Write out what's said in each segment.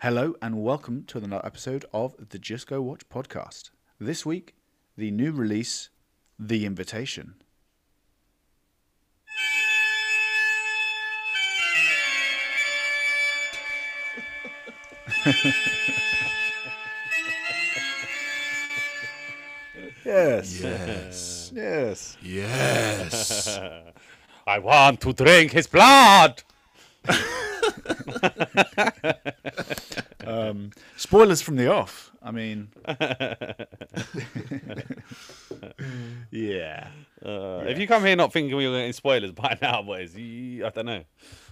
Hello and welcome to another episode of the Just Go Watch podcast. This week, the new release, The Invitation. yes. Yes. Yes. Yes. I want to drink his blood. Um, spoilers from the off. I mean, yeah. Uh, If you come here not thinking we were getting spoilers by now, boys, you, I don't know.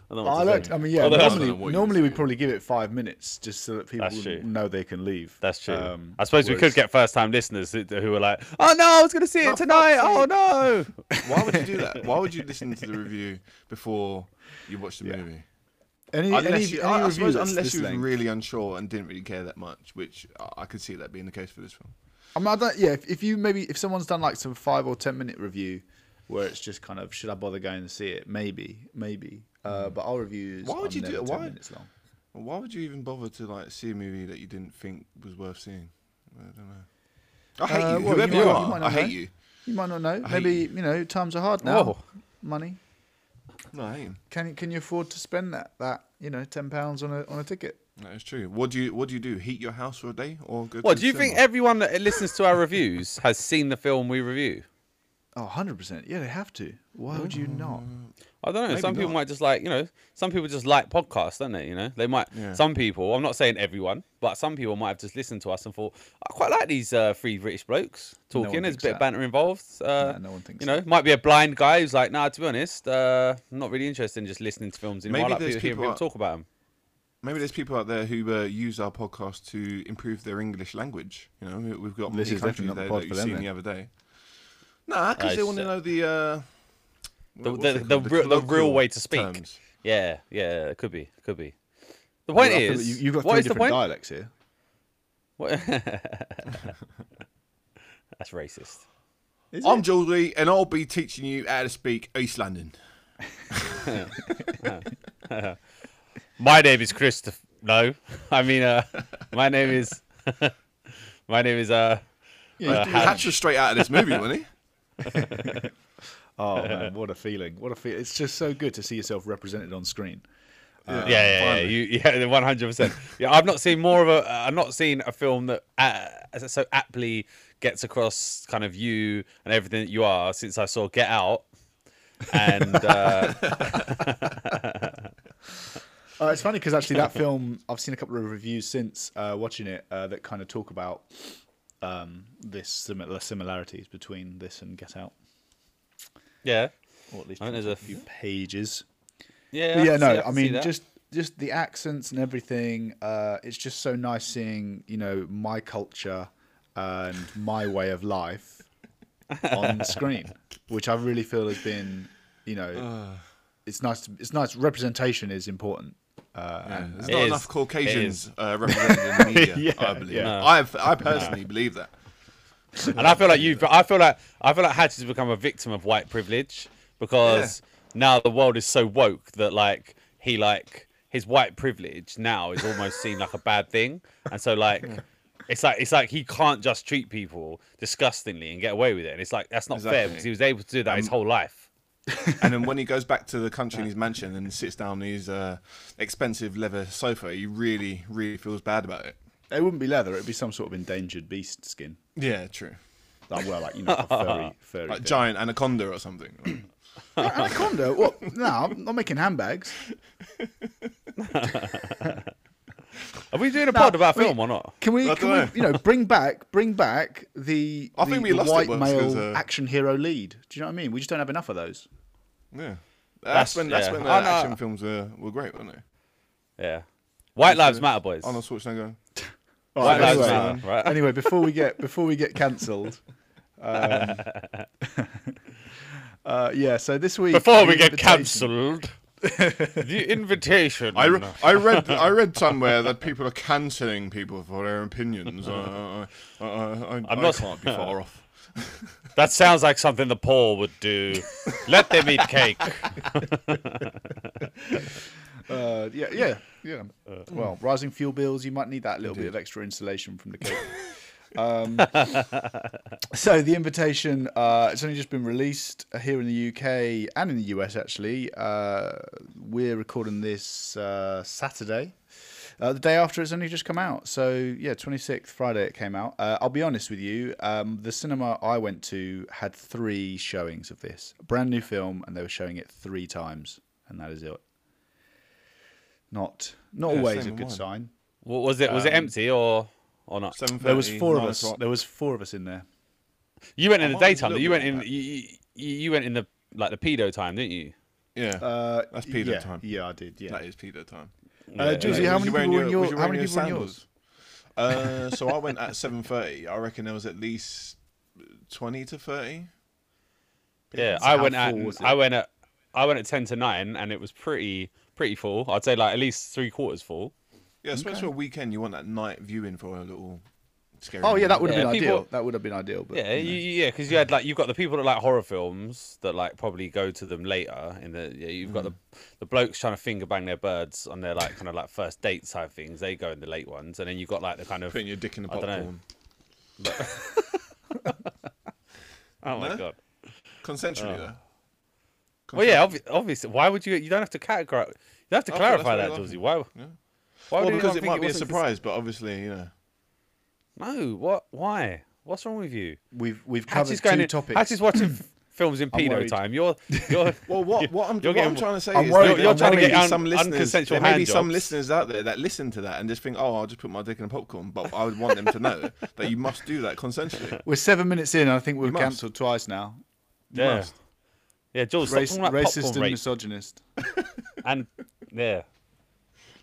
I don't know I looked. say. I mean, yeah. Although- Normally, know what you normally we'd probably give it five minutes just so that people know they can leave. That's true. Um, I suppose we could get first-time listeners who who are like, "Oh no, I was going to see it For tonight. fuck's Oh no." Why would you do that? Why would you listen to the review before you watch the Yeah. movie? Any, Unless any, you, any I, I suppose unless you were really unsure and didn't really care that much, which I- could see that being the case for this film. I mean, I don't, yeah. If, if you maybe if someone's done like some five or ten minute review where it's just kind of should I bother going to see it? Maybe, maybe. Uh, but our reviews Why would you do it? Why- minutes long. Why would you even bother to like see a movie that you didn't think was worth seeing? I don't know. I hate Uh, you, well, whoever you you, might- you are. might I not hate know. you. You might not know. I Maybe you. you know times are hard now. Whoa. Money. No, I hate him. Can can you afford to spend that that you know ten pounds on a on a ticket? That is true. What do you What do you do? Heat your house for a day or go? What to do you the think? Everyone that listens to our reviews has seen the film we review. Oh, 100 percent. Yeah, they have to. Why would you not? I don't know. Maybe some people not. might just like, you know, some people just like podcasts, don't they? You know, they might. Yeah. Some people, I'm not saying everyone, but some people might have just listened to us and thought, I quite like these uh, three British blokes one talking. There's a bit that. of banter involved. Uh, No, no one thinks You know, might be a blind guy who's like, nah, to be honest, uh, I'm not really interested in just listening to films anymore. Maybe I like there's people, hearing people people out- talk about them. Maybe there's people out there who uh, use our podcast to improve their English language. You know, we- we've got This many is countries the there pod that for you've seen then. the other day. Nah, because they want to know the uh, The, what's the, it the, called? real, the real way to speak. terms. Yeah, yeah, it could be, it could be. The point I feel is, that you, you've got what three is the different dialects here. What- That's racist. Is I'm it? Georgie, and I'll be teaching you how to speak East London. My name is Christopher. No, I mean, uh, my name is, my name is, uh, Yeah, Uh, you- how- Hatch was straight out of this movie, wasn't he? oh man, what a feeling! What a feel! It's just so good to see yourself represented on screen. yeah, yeah, yeah, you, yeah, one hundred percent. Yeah, I've not seen more of a, I've not seen a film that uh, so aptly gets across kind of you and everything that you are since I saw Get Out, and uh, Uh, it's funny because actually that film, I've seen a couple of reviews since uh, watching it uh, that kind of talk about um, this similar similarities between this and Get Out, yeah, or at least I think there's a a few pages. yeah, yeah, can no, see- I can mean just just the accents and everything. Uh, it's just so nice seeing you know my culture and my way of life on screen, which I really feel has been you know it's nice. To, it's nice. Representation is important. Uh, and There's not is. enough Caucasians uh, represented in the media, Yeah, I believe. yeah. No. I I personally believe that. And I feel like you, I feel like I feel like Hatch has become a victim of white privilege because now the world is so woke that like he like his white privilege now is almost seen like a bad thing, and so like. It's like it's like he can't just treat people disgustingly and get away with it. And it's like that's not fair because he was able to do that his whole life. And then when he goes back to the country in his mansion and sits down on his uh, expensive leather sofa, he really, really feels bad about it. it wouldn't be leather. It'd be some sort of endangered beast skin. Yeah, true. Like, well, like you know, a furry, furry. Like thing. giant anaconda or something. Anaconda? What? No, I'm not making handbags. Are we doing a pod about wait. film or not? Can we, can don't we, you know, bring back, bring back the, I the, think we the lost it white once male 'cause, uh, action hero lead? Do you know what I mean? We just don't have enough of those. Yeah. That's, That's- when that's yeah. when the Oh, no. action films were, were great, weren't they? Yeah, White Lives Matter, boys. Arnold Schwarzenegger. White Lives anyway, Matter, right? anyway, before we get before we get cancelled, um, uh, yeah. So this week, Before we get cancelled, the invitation. I, re- I read I read somewhere that people are cancelling people for their opinions. Uh, I, I, I, I, I'm I not- can't be far off. That sounds like something the poor would do. Let them eat cake. Uh, yeah, yeah, yeah. well, rising fuel bills, you might need that little bit of extra insulation from the cake. um, so the invitation, uh, it's only just been released here in the UK and in the US. Actually, uh, we're recording this uh, Saturday. Uh, the day after it's only just come out. So yeah, 26th Friday it came out. Uh, I'll be honest with you, um, the cinema I went to had three showings of this, a brand new film, and they were showing it three times, and that is it. Not not Yeah, always a good mine. sign. What was it? Was it Um, empty or or not? There was four of us. o'clock. There was four of us in there. You went in I the might be a daytime. You went in. You, you, you went in the like the pedo time, didn't you? Yeah, Uh, That's pedo yeah, time. Yeah, I did. Yeah. that is pedo time. Uh, Yeah. Juicy, how many people were in your- your? How many your people were in yours? Uh, so I went at seven thirty. I reckon there was at least twenty to thirty. Yeah, So I went at full was I went at I went at ten to nine, and it was pretty pretty full. I'd say like at least three quarters full. Yeah, especially Okay. for a weekend, you want that night viewing for a little scary. Oh yeah, that would have Yeah, been people- ideal. That would have been ideal. But Yeah, you know. yeah, because you had like you've got the people that like horror films that like probably go to them later. In the yeah, you've got the mm-hmm. the blokes trying to finger bang their birds on their like kind of like first date type things. They go in the late ones, and then you've got like the kind of putting your dick in the I dunno. popcorn. oh my No? god. Consensually oh. though. Well, yeah, obvi- obviously. Why would you? You don't have to categorize. You don't have to oh, I thought that's clarify that, I Josie. Why? Yeah. Why Well, because it think might be a wasn't surprise, but obviously, you know. Dis- No. What? Why? What's wrong with you? we've we've covered Hatchie's two going in, topics. Hatchie's watching films in I'm pedo time. You're you're Well, what what I'm, You're what I'm trying to say I'm is worried- there you're may trying to get un- some listeners. unconsensual There may be hand some listeners out there that listen to that and just think, "Oh, I'll just put my dick in a popcorn." But I would want them to know that you must do that consensually. We're seven minutes in. and I think we've cancelled twice now. You yeah must. yeah. Jules, Race, talking about racist and rape misogynist. and yeah.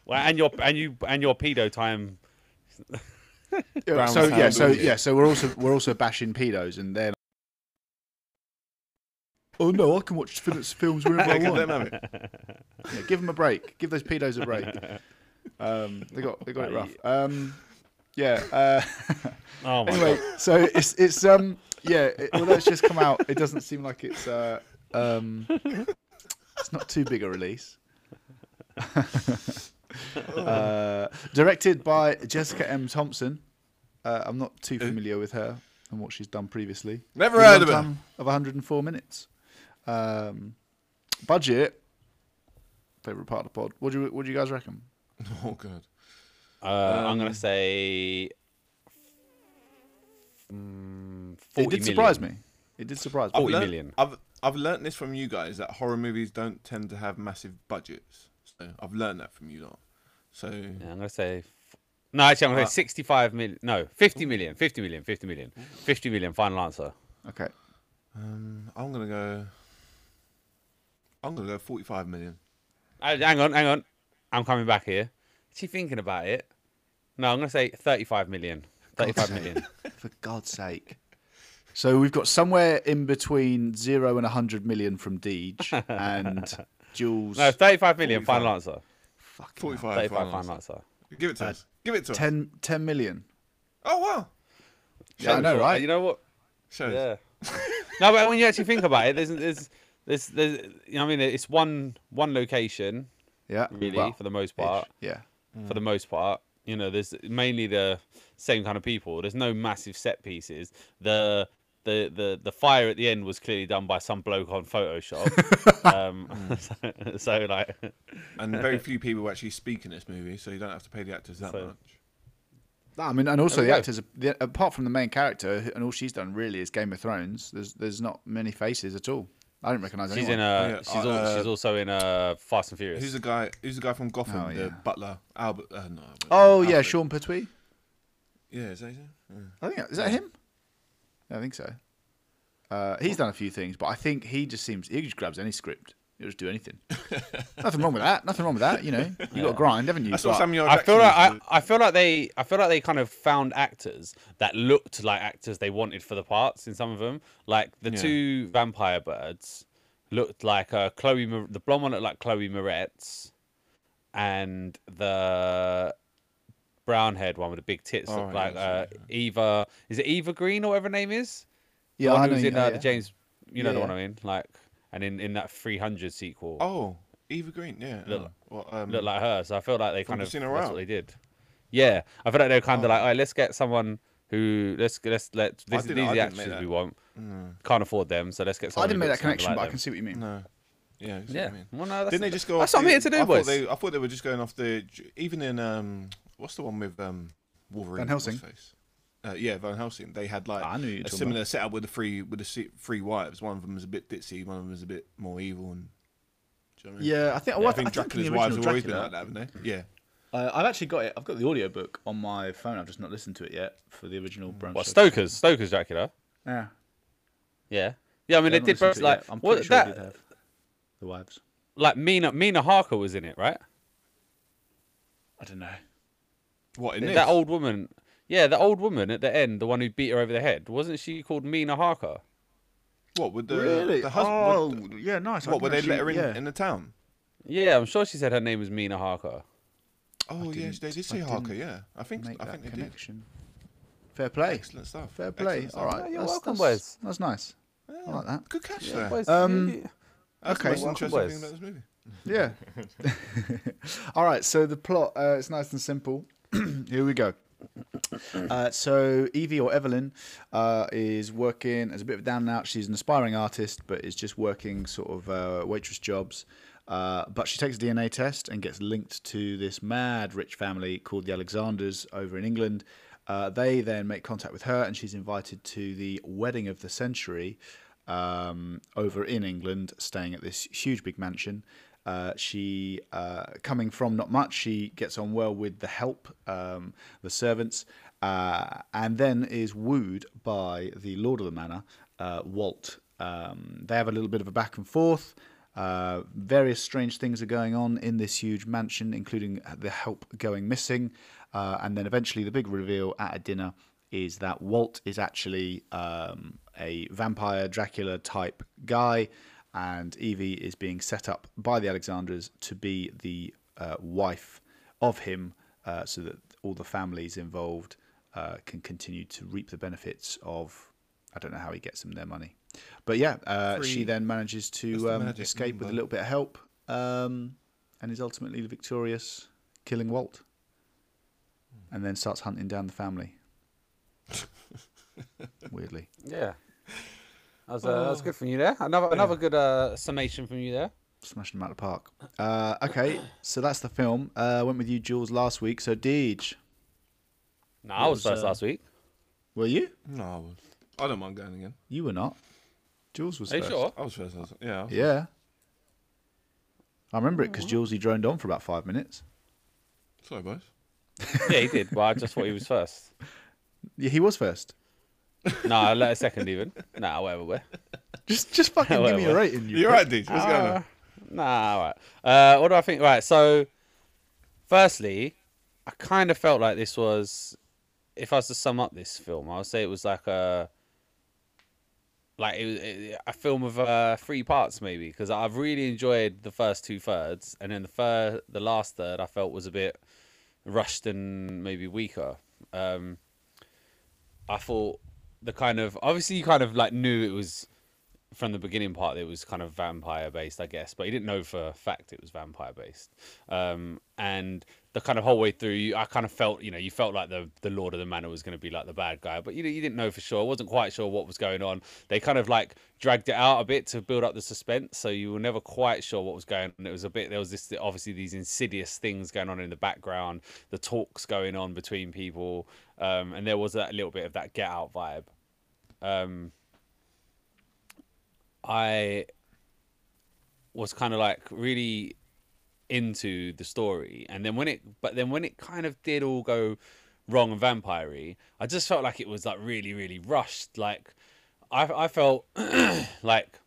Well, and your and you and your pedo time. Brown so yeah, so yeah, so we're also we're also bashing pedos, and then. Oh no! I can watch fil- films wherever I want. them have it. Yeah, give them a break. Give those pedos a break. Um, they got they got it rough. Um, yeah. Uh, Oh anyway, god. so it's it's um yeah. It, although it's just come out, it doesn't seem like it's uh um it's not too big a release. uh, directed by Jessica M. Thompson. Uh, I'm not too familiar with her and what she's done previously. Never heard of her. Of 104 minutes. Um, budget. Favorite part of the pod. What do you what do you guys reckon? Oh god. Uh, I'm gonna Um, say. Mm, 40 it did surprise million. me. It did surprise me. I've 40 learnt, million. I've I've learnt this from you guys that horror movies don't tend to have massive budgets. So I've learned that from you lot. So Yeah, I'm gonna say. f- No, actually, I'm gonna Uh, say 65 million. No, 50 million. 50 million. 50 million. 50 million. Final answer. Okay. um, I'm gonna go. I'm gonna go 45 million. Uh, hang on, hang on. I'm coming back here. Is she thinking about it? No, I'm gonna say 35 million. 35 million. For God's sake. So we've got somewhere in between zero and 100 million from Deej and Jules. No, 35 million. 45. Final answer. fucking 45. 35 final final answer. answer. Give it to Uh, us. Give it to us. 10, 10 million. Oh wow. Yeah, I know, right? You know what? Shows. Yeah. no, but when you actually think about it, there's, there's, there's, there's, you know, I mean, it's one, one location Yeah. really well, for the most ish, part. Yeah. For the most part, you know, there's mainly the same kind of people. There's no massive set pieces. The the the the fire at the end was clearly done by some bloke on Photoshop. um, so, so like, And very few people actually speak in this movie, so you don't have to pay the actors that So- much. No, I mean, and also There we the actors, the, apart from the main character, and all she's done really is Game of Thrones. There's there's not many faces at all. I don't recognise anyone. she's in a she's, uh, al- she's uh, also in uh Fast and Furious. Who's the guy? Who's the guy from Gotham? Oh, the yeah. butler, Albert. Uh, no. Albert, oh yeah, Sean Pertwee. Yeah, is that his? Yeah. I think is that him. Yeah, I think so. Uh, he's done a few things, but I think he just seems he just grabs any script. He'll just do anything. Nothing wrong with that. Nothing wrong with that. You know, you got to grind, haven't you? That's what But- Samuel I feel like I, I, feel like they I feel like they kind of found actors that looked like actors they wanted for the parts in some of them. Like the Yeah. two vampire birds looked like uh, Chloe the blonde one looked like Chloe Moretz, and the brown haired one with the big tits Oh, looked like uh, right, Eva. Is it Eva Green or whatever her name is? The yeah, one I who know. was in uh, yeah. the James. You know Yeah, the one. I mean, like, and in in that 300 sequel. Oh, Eva Green, yeah. Look- oh, well, um, look like her. So I feel like they kind of that's Royale? what they did. Yeah, I feel like they were kind of Oh. like, all right, let's get someone who let's let's let this, these didn't- are the actors we want. no, Can't afford them, so let's get I didn't make that connection, like but I can see what you mean. no. Yeah, I see what Yeah, you mean. well, no, that's, Didn't they just go? That's off what I'm the, here to do, I boys. Thought they, I thought they were just going off the even in um, what's the one with um, Wolverine? Van Helsing? face? Uh, yeah, Van Helsing. They had like I knew a talking similar setup with the three with the three wives. One of them was a bit ditzy. One of them was a bit more evil. And do you know what I mean? Yeah, I think. Yeah, well, I think in Dracula's the wives original have always been like that, haven't they? Yeah. Uh, I've actually got it. I've got the audiobook on my phone. I've just not listened to it yet for the original Bram What Stoker's Stoker's Dracula? Yeah. Yeah, yeah. I mean, Yeah, they did listened both to it like yet. I'm what sure that did have the wives. like Mina Mina Harker was in it, right? I don't know. What in this? That old woman. Yeah, the old woman at the end, the one who beat her over the head, wasn't she called Mina Harker? What would the really? the husband? oh, with the- yeah, nice. I what? Would they didn't let her in actually- yeah. in the town? Yeah, I'm sure she said her name was Mina Harker. Oh yes, they didn't- did say I Harker. didn't Yeah, I think Make I that think they did. connection. Fair play. Excellent stuff. Fair play. Excellent All stuff. right. you're that's, welcome, that's, boys. That's nice. I like that. Good catch Yeah, there. boys, Um, you- That's okay. the most Welcome, interesting boys. thing about this movie. Yeah. All right. So the plot uh, it's nice and simple. Here we go. Uh, so Evie or Evelyn uh, is working as a bit of a down and out. She's an aspiring artist, but is just working sort of uh, waitress jobs. Uh, but she takes a DNA test and gets linked to this mad rich family called the Alexanders over in England. Uh, they then make contact with her, and she's invited to the wedding of the century um, over in England, staying at this huge big mansion. Uh, she, uh, coming from not much, she gets on well with the help, um, the servants, uh, and then is wooed by the Lord of the Manor, uh, Walt. Um, they have a little bit of a back and forth. Uh, various strange things are going on in this huge mansion, including the help going missing. Uh, and then eventually, the big reveal at a dinner is that Walt is actually um, a vampire Dracula type guy, and Evie is being set up by the Alexanders to be the uh, wife of him, uh, so that all the families involved uh, can continue to reap the benefits of. I don't know how he gets them their money, but yeah, uh, she then manages to the um, magic escape with a little bit of help, um, and is ultimately victorious, killing Walt, and then starts hunting down the family. Weirdly. Yeah. That was, uh, that was good from you there. Another another good uh, summation from you there. Smashing them out of the park. Uh, okay, so that's the film. Uh, I went with you, Jules, last week. So, Deej, No, I was was, first uh, last week. were you? No, I, was, I don't mind going again. You were not. Jules was Are you sure? I was first. I was, yeah. I was Yeah. I remember it because Jules he droned on for about five minutes. Sorry, boys. yeah, he did. But I just thought he was first. Yeah, he was first. No, I let a second even. Nah, whatever. We're. Just, just fucking give me a rating. You You're prick. right, Deej. What's going on? Nah, all right. Uh, what do I think? Right. So, firstly, I kind of felt like this was, if I was to sum up this film, I would say it was like a, like it was it- a film of uh, three parts maybe because I've really enjoyed the first two thirds, and then the third, the last third, I felt was a bit rushed and maybe weaker. Um, I thought the kind of obviously you kind of like knew it was from the beginning part it was kind of vampire based i guess but he didn't know for a fact it was vampire based um, and the kind of whole way through i kind of felt you know you felt like the the lord of the manor was going to be like the bad guy but you you didn't know for sure. I wasn't quite sure what was going on. They kind of like dragged it out a bit to build up the suspense so you were never quite sure what was going on. It was a bit there was this obviously these insidious things going on in the background the talks going on between people um, and there was that little bit of that get out vibe. Um, I was kind of like really into the story, and then when it, but then when it kind of did all go wrong and vampire I just felt like it was like really, really rushed. Like I, I felt like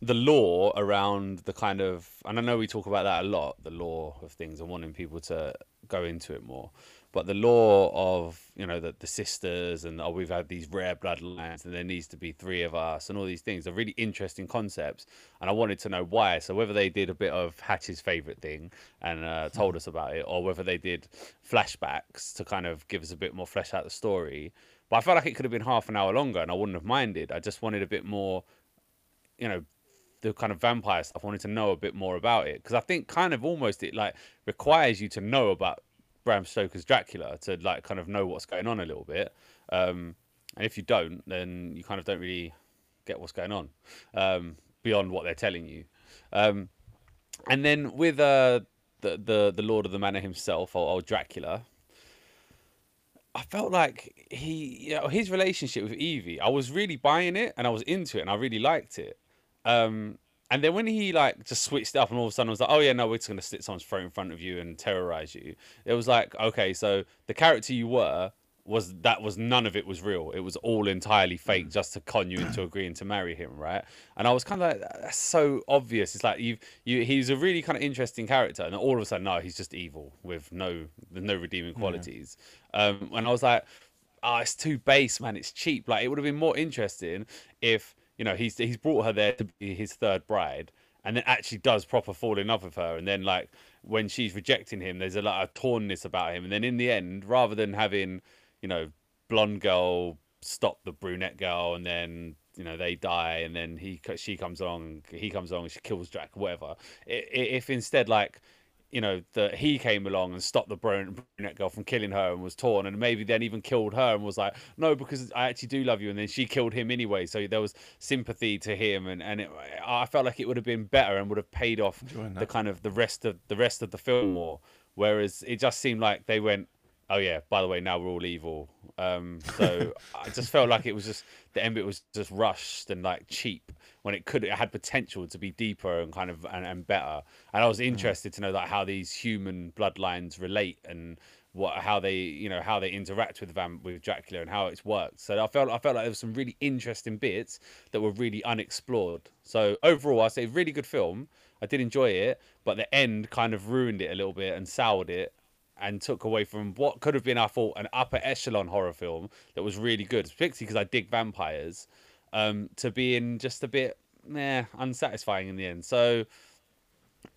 the lore around the kind of, and I know we talk about that a lot, the lore of things and wanting people to go into it more. But the lore of, you know, the, the sisters and oh, we've had these rare bloodlines and there needs to be three of us and all these things are really interesting concepts. And I wanted to know why. So whether they did a bit of Hatch's favourite thing and uh, told us about it, or whether they did flashbacks to kind of give us a bit more flesh out the story. But I felt like it could have been half an hour longer and I wouldn't have minded. I just wanted a bit more, you know, the kind of vampire stuff. I wanted to know a bit more about it because I think kind of almost it like requires you to know about Bram Stoker's Dracula to like kind of know what's going on a little bit. Um, and if you don't, then you kind of don't really get what's going on um, beyond what they're telling you. Um, and then with uh, the the the Lord of the Manor himself, or, or Dracula, I felt like he, you know, his relationship with Evie, I was really buying it and I was into it and I really liked it. Um, and then when he like just switched up and all of a sudden was like, oh yeah, no, we're just gonna slit someone's throat in front of you and terrorize you. It was like, okay, so the character you were was that was none of it was real. It was all entirely fake just to con you into agreeing to marry him, right? And I was kind of like, that's so obvious. It's like you've you he's a really kind of interesting character, and all of a sudden, no, he's just evil with no no redeeming qualities. Um, and I was like, oh, it's too base, man. It's cheap. Like it would have been more interesting if you know he's he's brought her there to be his third bride, and then actually does proper fall in love with her, and then like when she's rejecting him, there's a lot of tornness about him, and then in the end, rather than having you know, blonde girl stop the brunette girl, and then you know they die, and then he she comes along, he comes along, she kills Jack, whatever. If instead like you know that he came along and stopped the brunette girl from killing her and was torn and maybe then even killed her and was like no because i actually do love you and then she killed him anyway. So there was sympathy to him and and it, i felt like it would have been better and would have paid off the kind of the rest of the rest of the film more. Whereas it just seemed like they went oh yeah by the way now we're all evil. Um, so i just felt like it was just the end bit was just rushed and like cheap when it could it had potential to be deeper and kind of and, and better and i was mm-hmm. interested mm. to know like how these human bloodlines relate and what how they you know how they interact with Vam with Dracula and how it's worked. So I felt I felt like there was some really interesting bits that were really unexplored. So overall, I say really good film. I did enjoy it, but the end kind of ruined it a little bit and soured it and took away from what could have been, I thought, an upper echelon horror film that was really good, particularly because I dig vampires, um, to being just a bit, meh, unsatisfying in the end. So,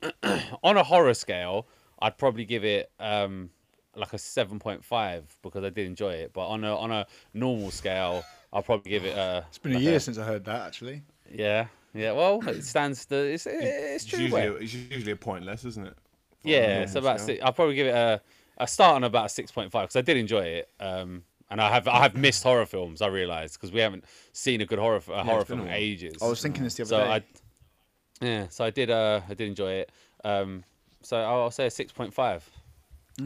on a horror scale, I'd probably give it um, like a seven point five because I did enjoy it. But on a on a normal scale, I'll probably give it a. It's been like a year a, since I heard that actually. Yeah, yeah. Well, it stands to. It's, it's, it's true. Usually, it's usually a point less, isn't it? Yeah, it's about six. I'll probably give it a a start on about a six point five because I did enjoy it. Um, and I have I have missed horror films. I realised because we haven't seen a good horror a yeah, horror film in ages. I was thinking this the other so day. I, yeah, so I did. Uh, I did enjoy it. Um, so I'll, I'll say a six point five.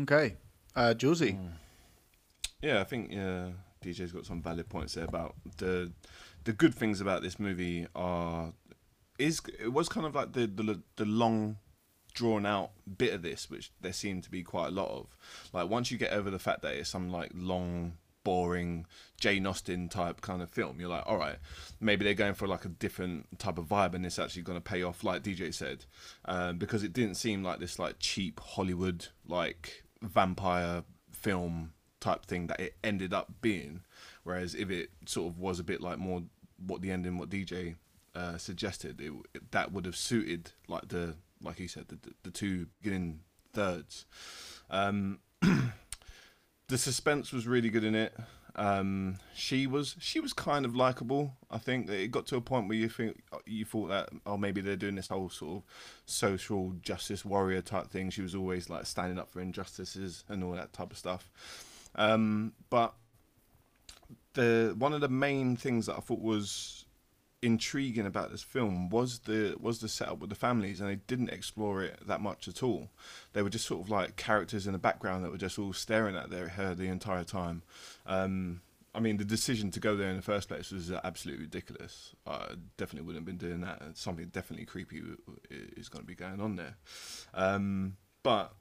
Okay, uh, Julesy. Mm. Yeah, I think uh, DJ's got some valid points there about the the good things about this movie are is it was kind of like the the, the long drawn out bit of this, which there seemed to be quite a lot of. Like once you get over the fact that it's some like long, boring Jane Austen type kind of film, you're like, all right, maybe they're going for like a different type of vibe, and it's actually going to pay off, like DJ said, um, because it didn't seem like this like cheap Hollywood like vampire film type thing that it ended up being. Whereas if it sort of was a bit like more what the ending, what DJ uh, suggested, it, that would have suited like the like you said, the, the two beginning thirds. Um, the suspense was really good in it. Um, she was she was kind of likable. I think it got to a point where you think you thought that oh maybe they're doing this whole sort of social justice warrior type thing. She was always like standing up for injustices and all that type of stuff. Um, but the one of the main things that I thought was intriguing about this film was the was the setup with the families, and they didn't explore it that much at all. They were just sort of like characters in the background that were just all staring at their her the entire time. Um, I mean, the decision to go there in the first place was absolutely ridiculous. I definitely wouldn't have been doing that. Something definitely creepy is going to be going on there. Um, but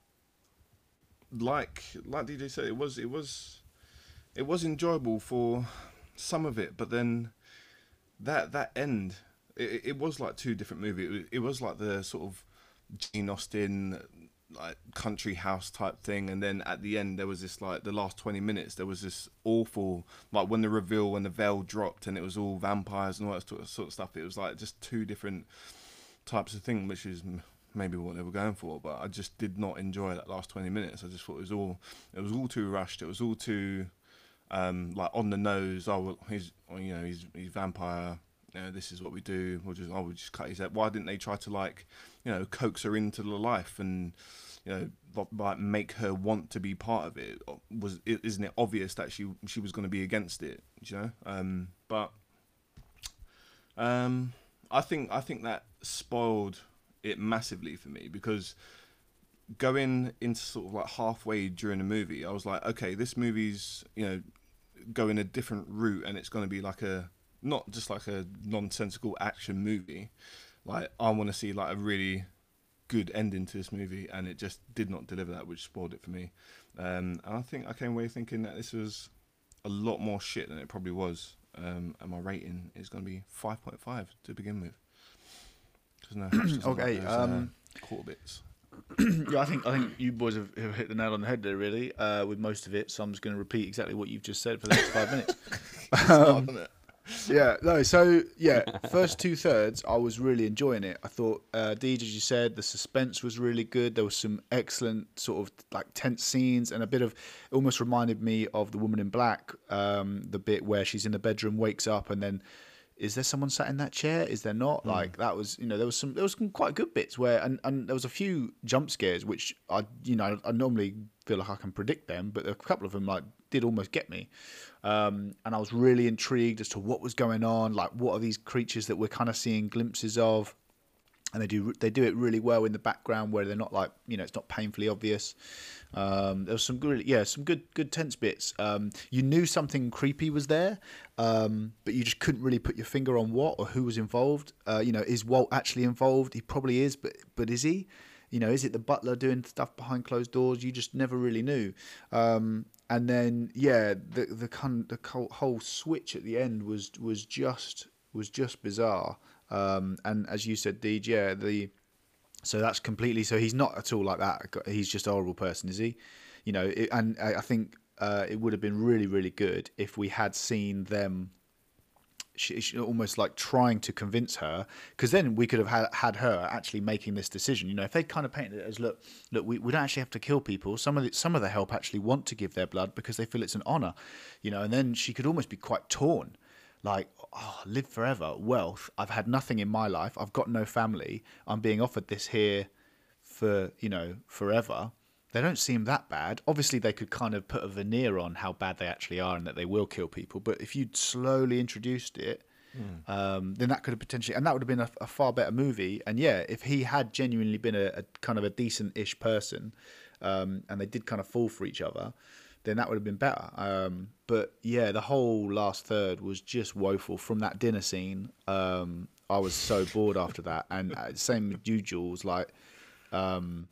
like like DJ said, it was it was it was enjoyable for some of it, but then that that end, it, it was like two different movies. It was, it was like the sort of Jane Austen like country house type thing. And then at the end there was this like the last 20 minutes there was this awful like when the reveal when the veil dropped and it was all vampires and all that sort of stuff it was like just two different types of thing which is maybe what they were going for. But i just did not enjoy that last 20 minutes. I just thought it was all it was all too rushed. It was all too um, like on the nose. Oh, he's you know he's he's vampire. you know, this is what we do. We'll just, oh, we'll just cut his head. Why didn't they try to like, you know, coax her into the life and, you know, like make her want to be part of it? Was isn't it obvious that she she was going to be against it? You know, um, but um, I think I think that spoiled it massively for me because going into sort of like halfway during the movie, I was like, okay, this movie's you know going a different route, and it's going to be like a not just like a nonsensical action movie. Like I want to see like a really good ending to this movie, and it just did not deliver that, which spoiled it for me. Um, and I think I came away thinking that this was a lot more shit than it probably was. Um, and my rating is going to be five point five to begin with. no, doesn't like Okay, uh, um, quarter bits. yeah, I think I think you boys have, have hit the nail on the head there, really, uh, with most of it. So I'm just going to repeat exactly what you've just said for the next five minutes. Um, yeah, no. So yeah, first two thirds, I was really enjoying it. I thought, uh, Deej, as you said, the suspense was really good. There was some excellent sort of like tense scenes, and a bit of it almost reminded me of the Woman in Black, um, the bit where she's in the bedroom, wakes up, and then. Is there someone sat in that chair? Is there not? Like that was, you know, there was some, there was some quite good bits where, and, and there was a few jump scares which I, you know, I normally feel like I can predict them, but a couple of them like did almost get me um, and I was really intrigued as to what was going on. Like, what are these creatures that we're kind of seeing glimpses of? And they do they do it really well in the background where they're not like you know it's not painfully obvious. Um, there was some good yeah some good good tense bits. Um, you knew something creepy was there, um, but you just couldn't really put your finger on what or who was involved. Uh, you know, is Walt actually involved? He probably is, but but is he? You know, is it the butler doing stuff behind closed doors? You just never really knew. Um, and then yeah, the the kind the whole switch at the end was was just was just bizarre. Um, and as you said, Deej, yeah, the so that's completely so he's not at all like that. He's just a horrible person, is he? You know, it, and I I think uh, it would have been really really good if we had seen them she, she almost like trying to convince her because then we could have had, had her actually making this decision you know if they kind of painted it as look look we, we don't actually have to kill people some of the, some of the help actually want to give their blood because they feel it's an honor you know and then she could almost be quite torn like oh live forever. Wealth i've had nothing in my life. I've got no family. I'm being offered this here for you know forever. They don't seem that bad. Obviously they could kind of put a veneer on how bad they actually are and that they will kill people but if you'd slowly introduced it um, then that could have potentially and that would have been a, a far better movie. And yeah if he had genuinely been a, a kind of a decent-ish person um, and they did kind of fall for each other then that would have been better. Um, but yeah the whole last third was just woeful. From that dinner scene um, i was so bored after that. And uh, same with you jules like um,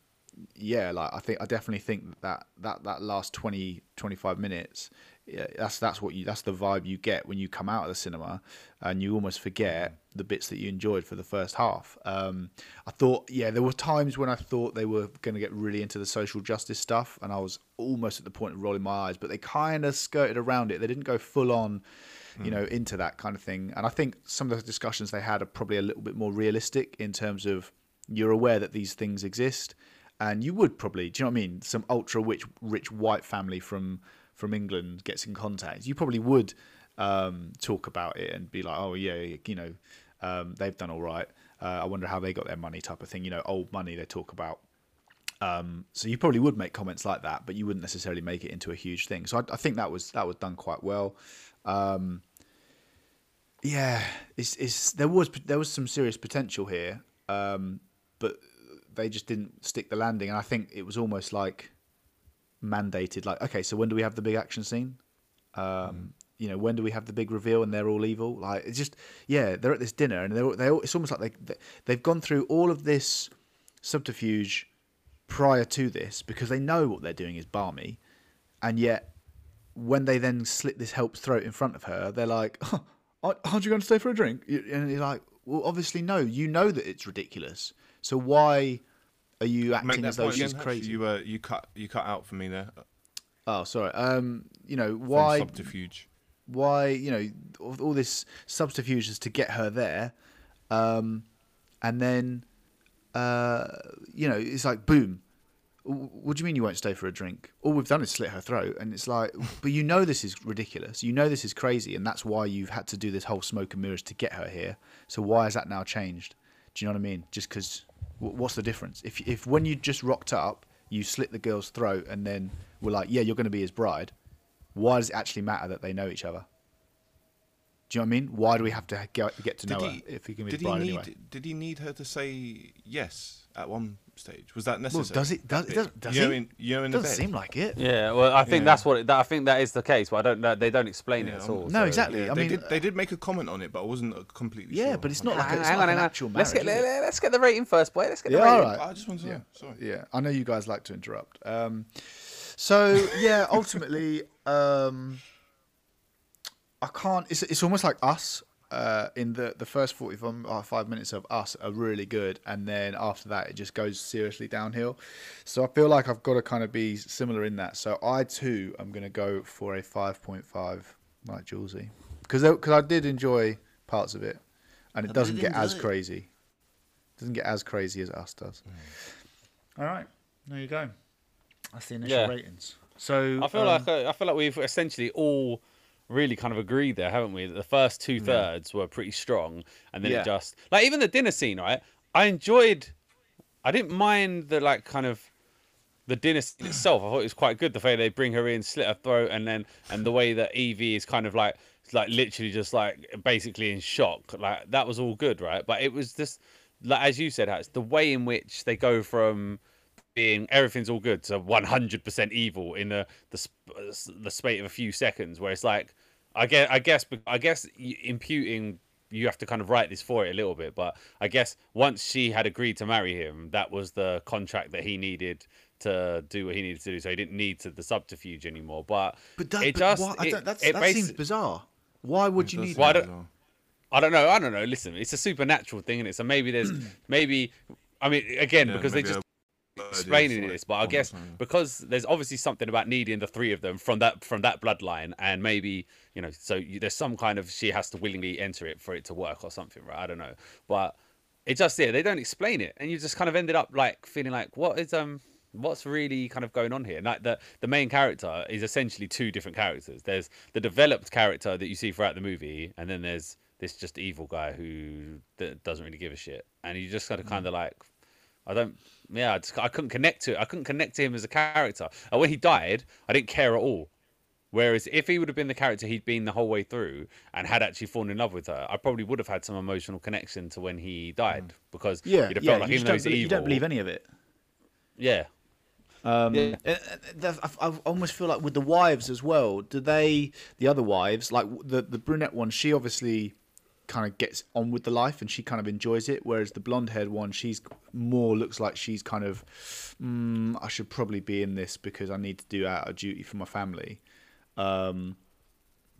yeah, like I think I definitely think that that that last 20 25 minutes yeah, that's that's what you that's the vibe you get when you come out of the cinema and you almost forget the bits that you enjoyed for the first half. Um, I thought yeah, there were times when I thought they were going to get really into the social justice stuff and I was almost at the point of rolling my eyes, but they kind of skirted around it. They didn't go full on you know into that kind of thing. And I think some of the discussions they had are probably a little bit more realistic in terms of you're aware that these things exist and you would probably do you know what I mean? Some ultra rich rich white family from from England gets in contact. You probably would um, talk about it and be like, oh yeah, you know, um, they've done all right. Uh, I wonder how they got their money, type of thing. You know, old money they talk about. Um, so you probably would make comments like that, but you wouldn't necessarily make it into a huge thing. So I, I think that was that was done quite well. Um, yeah, it's, it's there was there was some serious potential here, um, but they just didn't stick the landing. And I think it was almost like mandated. Like, okay, so when do we have the big action scene? Um, You know, when do we have the big reveal and they're all evil? Like, it's just yeah, they're at this dinner and they're they all it's almost like they they- they've gone through all of this subterfuge prior to this because they know what they're doing is balmy, and yet when they then slit this help's throat in front of her, they're like, oh, aren't you going to stay for a drink? And you're like, well, obviously no. You know that it's ridiculous. So why are you acting as though she's crazy? You uh, you cut you cut out for me there. Oh, sorry. Um, you know From why? subterfuge. Why you know all, this subterfuge is to get her there, um, and then uh, you know it's like boom. What do you mean you won't stay for a drink? All we've done is slit her throat, and it's like, but you know this is ridiculous. You know this is crazy, and that's why you've had to do this whole smoke and mirrors to get her here. So why has that now changed? Do you know what I mean? Just because, what's the difference? If if when you just rocked up, you slit the girl's throat, and then were like, yeah, you're going to be his bride. Why does it actually matter that they know each other? Do you know what I mean? Why do we have to get, get to know Did her if he can be did his bride he need anyway? did he need her to say yes at one stage? Was that Well, necessary? does it? Does, That does, does you he? Know in, you know in the doesn't bed? seem like it. Yeah, well, I think Yeah. that's what it, that, I think that is the case, but I don't know. They don't explain it at all. No, so- exactly. Yeah, I they mean, did. They did make a comment on it, but I wasn't uh, completely Yeah, sure. but it's not like, Hang it's hang like an on. actual marriage. Let's get let's get the rating first, boy. Let's get the rating. all right. I just want to. Yeah. Sorry. Yeah, I know you guys like to interrupt. Um, so yeah, ultimately, um, I can't. It's it's almost like us. Uh, in the the first forty five minutes of us are really good, and then after that it just goes seriously downhill. So I feel like I've got to kind of be similar in that. So I too am going to go for a five point five, like Julesy, because because I did enjoy parts of it, and it doesn't get as crazy. Doesn't get as crazy as us does. All right, there you go. That's the initial Yeah. ratings. So I feel um, like uh, I feel like we've essentially all really kind of agreed there, haven't we? That the first two thirds were pretty strong, and then Yeah. it just like even the dinner scene, right? I enjoyed. I didn't mind the like kind of the dinner scene itself. I thought it was quite good. The way they bring her in, slit her throat, and then and the way that Evie is kind of like like literally just like basically in shock. Like that was all good, right? But it was just like as you said, Hats, the way in which they go from being everything's all good to 100% evil in the the sp- the spate of a few seconds where it's like I guess I guess I guess imputing you have to kind of write this for it a little bit but I guess once she had agreed to marry him that was the contract that he needed to do what he needed to do so he didn't need to the subterfuge anymore but but, that, it but just why- I it- that's, it that basi- seems bizarre. Why would you need seem Well, I that? don't- I don't know. I don't know. Listen, it's a supernatural thing, and it? So maybe there's maybe. I mean, again, Yeah, because they just a bird is explaining this, but I guess because there's obviously something about needing the three of them from that from that bloodline, and maybe you know, so you, there's some kind of she has to willingly enter it for it to work or something, right? I don't know, but it just yeah, they don't explain it, and you just kind of ended up like feeling like what is um what's really kind of going on here? And like the the main character is essentially two different characters. There's the developed character that you see throughout the movie, and then there's this just evil guy who that doesn't really give a shit, and you just kind of kind of like I don't. Yeah, I, just, I couldn't connect to it. I couldn't connect to him as a character. And when he died, I didn't care at all. Whereas if he would have been the character he'd been the whole way through and had actually fallen in love with her, I probably would have had some emotional connection to when he died because Yeah, you'd have yeah. like you, even though don't he's believe, evil, you don't believe any of it. yeah, Um, Yeah. that- I, I almost feel like with the wives as well. Do they, the other wives, like the the brunette one, she obviously kind of gets on with the life and she kind of enjoys it. Whereas the blonde haired one, she's more looks like she's kind of, mm, I should probably be in this because I need to do out a duty for my family. Um,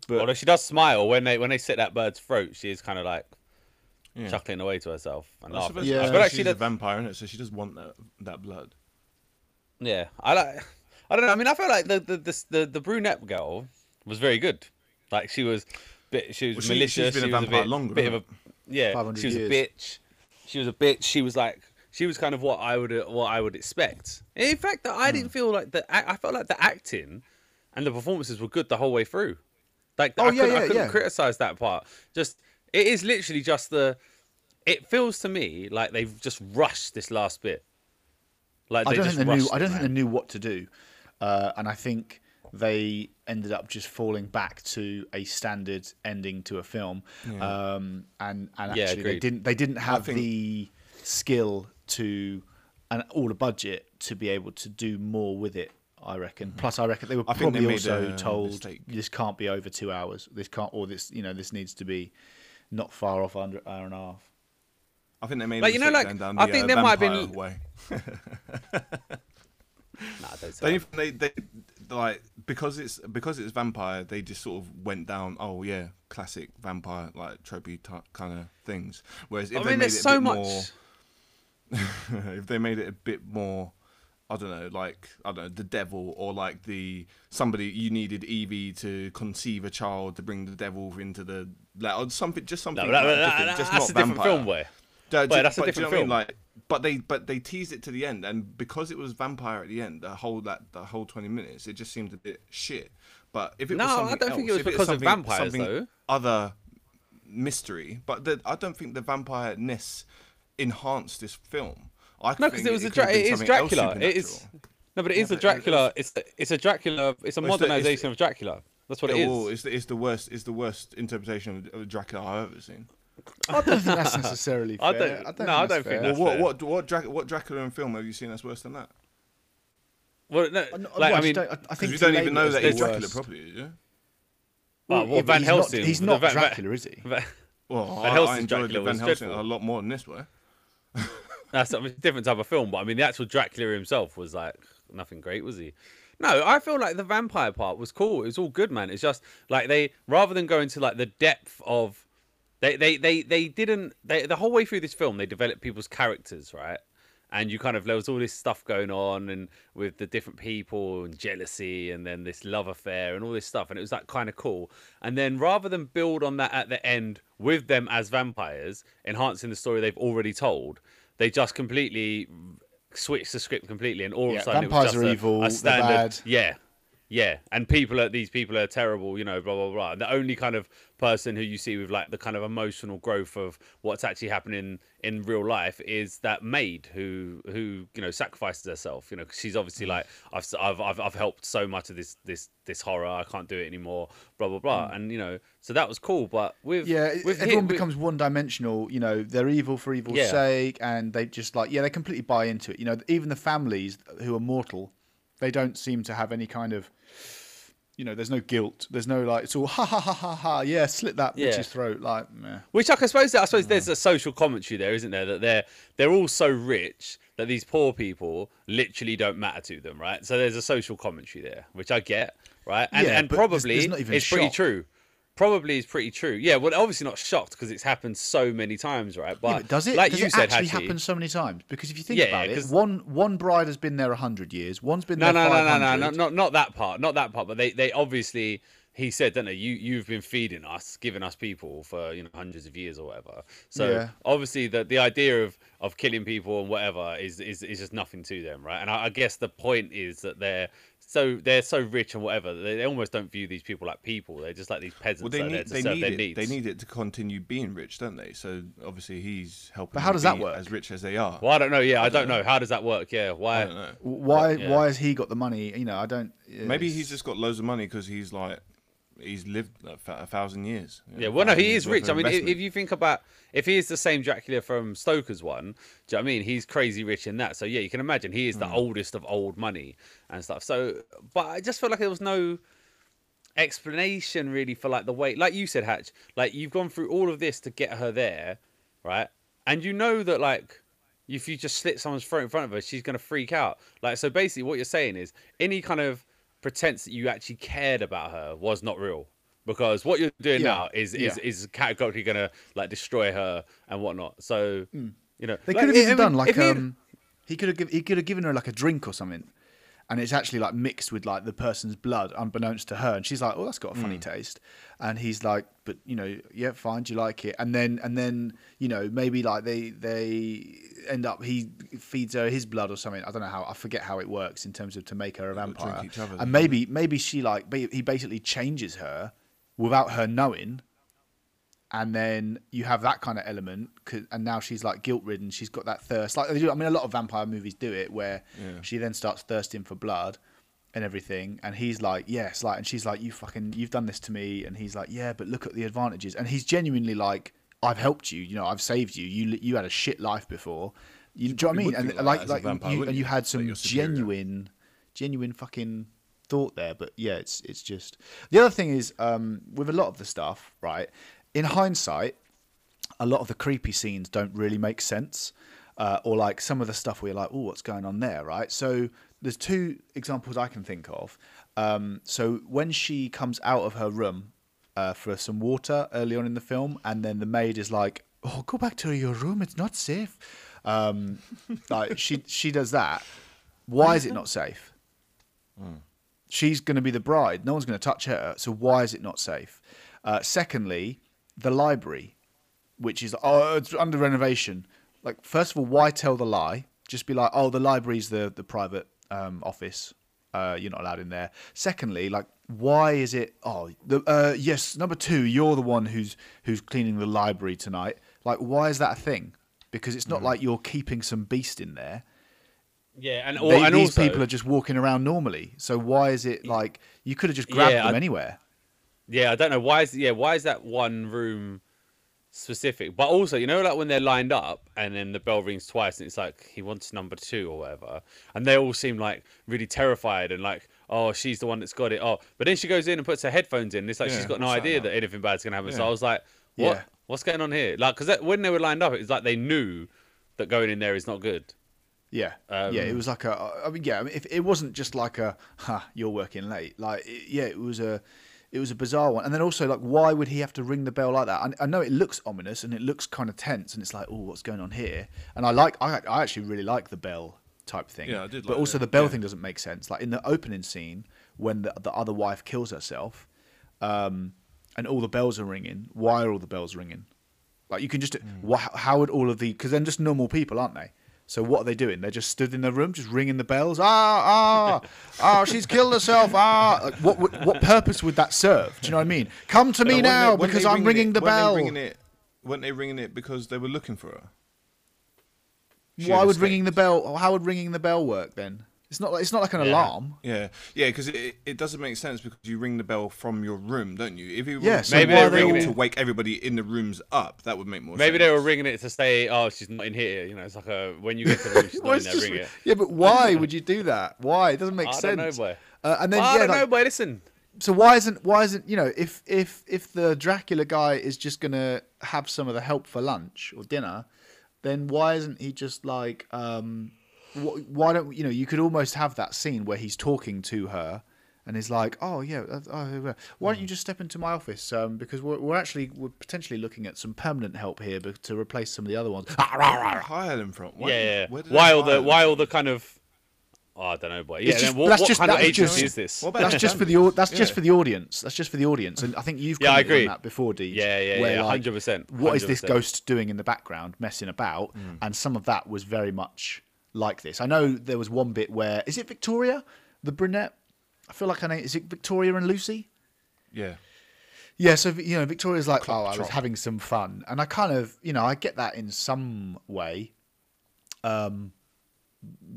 but Although she does smile when they when they slit that bird's throat, she is kind of like Yeah. chuckling away to herself and I laughing. Yeah. I I feel feel like she's she a vampire in it, so she does want that that blood. Yeah, I like. I don't know. I mean, I feel like the the the, the, the brunette girl was very good. Like she was, bit. She was Well, she- malicious. she's been a she was vampire bit, longer, bit of a yeah. She was years. a bitch. She was a bitch. She was like she was kind of what I would what I would expect. In fact, that I Hmm. didn't feel like the I I felt like the acting and the performances were good the whole way through. Like Oh, I yeah, couldn't, I yeah, couldn't yeah. criticize that part. Just it is literally just the. It feels to me like they've just rushed this last bit. Like I they don't just think they knew. rushed I don't think they knew what to do, uh, and I think they ended up just falling back to a standard ending to a film. Um, and and Yeah, actually, they didn't. They didn't have think- the skill to and all the budget to be able to do more with it. I reckon. Plus, I reckon they were I think they probably also told mistake. this can't be over two hours. This can't, or this, you know, this needs to be not far off under an hour and a half. I think they made. Like, a you know, like, going down I the, think uh, there might have been- way. Nah, don't Don't you think they, they like because it's because it's vampire, they just sort of went down. Oh yeah, classic vampire like tropey type kind of things. Whereas if I they mean, made it a so bit much. more, if they made it a bit more, I don't know, like I don't know, the devil or like the somebody you needed Evie to conceive a child to bring the devil into the like or something, just something No, that- like that- different, that- just that's not a different vampire. film way. Yeah, Wait, that's a but do you different know what I mean? film. Like, but they but they teased it to the end, and because it was vampire at the end, the whole that the whole twenty minutes, it just seemed a bit shit. But if it No, was I something don't think it else, was because of vampires, something though. Other mystery, but the, I don't think the vampire ness enhanced this film. I No, because it was a Dra- it is Dracula. It is no, but it is a Dracula. It's it's a Dracula. It's a Well, it's the- it's- modernization of Dracula. That's what it Yeah, is. it's the, it's the worst. It's the worst interpretation of, of Dracula I've ever seen. I don't think that's necessarily fair. I don't- no, I don't think fair. that's Well, what fair. what what, Drac- what Dracula in film have you seen that's worse than that? Well, no, I- like, well, I mean, don't- I think you don't even know as that he's Dracula worst- properly, yeah. well, Yeah, but Van he's not- Helsing. He's not Va- Va- Dracula, is he? Va- Well, Van I, I enjoyed Dracula the Van Helsing dreadful. a lot more than this way. That's a different type of film, but I mean, the actual Dracula himself was like nothing great, was he? No, I feel like the vampire part was cool. It was all good, man. It's just like they, rather than going to like the depth of, they, they, they, they didn't. They the whole way through this film, they developed people's characters, right? And you kind of there was all this stuff going on, and with the different people and jealousy, and then this love affair and all this stuff, and it was like kind of cool. And then rather than build on that at the end with them as vampires, enhancing the story they've already told, they just completely switched the script completely, and all of Yeah, a sudden vampires it was are just a, evil, a standard. Yeah, yeah, and people are these people are terrible, you know, blah blah blah. And the only kind of person who you see with like the kind of emotional growth of what's actually happening in real life is that maid who who you know sacrifices herself. You know, 'cause she's Mm. obviously like I've I've I've, I've helped so much of this this this horror. I can't do it anymore. Blah blah blah. And you know, so that was cool. But with Mm. Yeah, with everyone him- becomes one dimensional. You know, they're evil for evil's Yeah. sake, and they just like, yeah, they completely buy into it. You know, even the families who are mortal, they don't seem to have any kind of, you know, there's no guilt. There's no like, it's all ha ha ha ha ha. Yeah, slit that Yeah. bitch's throat. Like, meh. Which I suppose I suppose there's a social commentary there, isn't there? That they're they're all so rich that these poor people literally don't matter to them, right? So there's a social commentary there, which I get, right? And Yeah, and probably even it's pretty true. Probably is pretty true. Yeah, well, obviously not shocked because it's happened so many times, right? But, Yeah, but does it? Like does you it said, actually happen so many times? Because if you think Yeah, about yeah, it, one one bride has been there a hundred years. One's been No, there no, no, no, no, no, not not that part, not that part. But they they obviously he said, don't they? You you've been feeding us, giving us people for you know hundreds of years or whatever. So obviously the the idea of of killing people and whatever is is, is just nothing to them, right? And I, I guess the point is that they're so they're so rich and whatever they, they almost don't view these people like people. They're just like these peasants Well, they that there need to they serve need their it. needs. They need it to continue being rich, don't they? So obviously he's helping. But how does that work? As rich as they are. Well, I don't know. Yeah, I, don't don't know. How does that work? Yeah, why? I don't know. Why? Yeah. Why has he got the money? You know, I don't. Maybe he's just got loads of money because he's like he's lived a, a thousand years. Yeah, well, no, he is rich. I mean, if, if you think about if he is the same Dracula from Stoker's one, do you know what I mean? He's crazy rich in that. So yeah, you can imagine he is the Hmm. oldest of old money and stuff. So, but I just felt like there was no explanation really for like the way, like you said, Hatch. Like you've gone through all of this to get her there, right? And you know that like if you just slit someone's throat in front of her, she's gonna freak out. Like so, basically, what you're saying is any kind of pretense that you actually cared about her was not real. Because what you're doing Yeah, now is is yeah. is categorically gonna like destroy her and whatnot. So you know They like, could have even done like um, he could have he could have given her like a drink or something, and it's actually like mixed with like the person's blood, unbeknownst to her, and she's like, "Oh, that's got a funny taste," and he's like, "But you know, yeah, fine, do you like it?" And then and then you know maybe like they they end up he feeds her his blood or something. I don't know how I forget how it works in terms of to make her a vampire, each other's, and maybe maybe she like he basically changes her without her knowing and then you have that kind of element 'cause- and now she's like guilt ridden she's got that thirst. Like i mean a lot of vampire movies do it where Yeah. she then starts thirsting for blood and everything and he's like yes like and she's like you fucking you've done this to me and he's like yeah but look at the advantages and he's genuinely like i've helped you you know i've saved you. You you had a shit life before. You, do you know what i mean? and like like that as a like vampire, you, and you had some genuine genuine fucking thought there but yeah it's it's just the other thing is um with a lot of the stuff right in hindsight a lot of the creepy scenes don't really make sense uh, or like some of the stuff where you're like oh what's going on there right so there's two examples i can think of um, so when she comes out of her room uh, for some water early on in the film and then the maid is like oh go back to your room it's not safe um, like she she does that why is it not safe she's going to be the bride. No one's going to touch her. So why is it not safe? Uh, secondly, the library, which is oh it's under renovation. like first of all, why tell the lie? Just be like, oh, the library's the the private um, office. Uh, you're not allowed in there. Secondly, like, why is it? Oh, the uh, yes, number two, you're the one who's who's cleaning the library tonight. Like, why is that a thing? Because it's not Mm. like you're keeping some beast in there. Yeah, and, They- and these also, people are just walking around normally. So why is it like you could have just grabbed Yeah, them I- anywhere? Yeah, I don't know why is yeah why is that one room specific? But also, you know, like when they're lined up and then the bell rings twice and it's like he wants number two or whatever, and they all seem like really terrified and like oh she's the one that's got it. Oh, but then she goes in and puts her headphones in. And it's like Yeah, she's got no that idea that anything bad's gonna happen. So I was like, what? Yeah. What's going on here? Like, because when they were lined up, it was like they knew that going in there is not good. Yeah, Um, yeah. It was like a. I mean, yeah. I mean, if it wasn't just like a, ha, you're working late. Like, it, yeah, it was a, it was a bizarre one. And then also, like, why would he have to ring the bell like that? I, I know it looks ominous and it looks kind of tense, and it's like, oh, what's going on here? And I like, I, I actually really like the bell type thing. Yeah, I did But like also, it, the bell yeah. thing doesn't make sense. Like in the opening scene when the the other wife kills herself, um, and all the bells are ringing. Why are all the bells ringing? Like you can just wha how would all of the because they're just normal people, aren't they? So what are they doing? They're just stood in their room, just ringing the bells. Ah, ah, ah! She's killed herself. Ah! Like, what would- what purpose would that serve? Do you know what I mean? Come to me weren't now they- because I'm ringing it, the bell. They ringing it, weren't they ringing it because they were looking for her? She Why would ringing the escaped. bell? How would ringing the bell work then? It's not. Like, it's not like an Yeah. alarm. Yeah, yeah, because it, it doesn't make sense because you ring the bell from your room, don't you? If you Yeah, so Maybe they're ringing to wake everybody in the rooms up, that would make more sense. Maybe sense. they were ringing it to say, oh, she's not in here. You know, it's like a when you get to the room, she's Well, not in there. just- Ring it. yeah, but why would you do that? Why? It doesn't make I sense. don't know, boy. Uh, and then I yeah, don't like, know, boy. Listen. so why isn't why isn't you know if if if the Dracula guy is just gonna have some of the help for lunch or dinner, then why isn't he just like um wh- why don't you know you could almost have that scene where he's talking to her and he's like oh yeah uh, uh, uh, why don't you just step into my office um because we're, we're actually we're potentially looking at some permanent help here be- to replace some of the other ones Where did they hire them from? Why, yeah, yeah. where did they Why all the them why all the kind of oh, I don't know, boy. Yeah, It's then just- what, that's what just- kind of that's agency just- is this? That's just for the au- that's just for the audience. That's just for the audience, and I think you've Yeah, I commented on agree. that before, Deej. Yeah, yeah, where, yeah, like, 100%, What is this ghost doing in the background, messing about? Mm. And some of that was very much like this. I know there was one bit where is it Victoria, the brunette? I feel like her name is it Victoria and Lucy. Yeah, Yeah, so you know, Victoria's like, Clock oh, I was having some fun, and I kind of, you know, I get that in some way, um,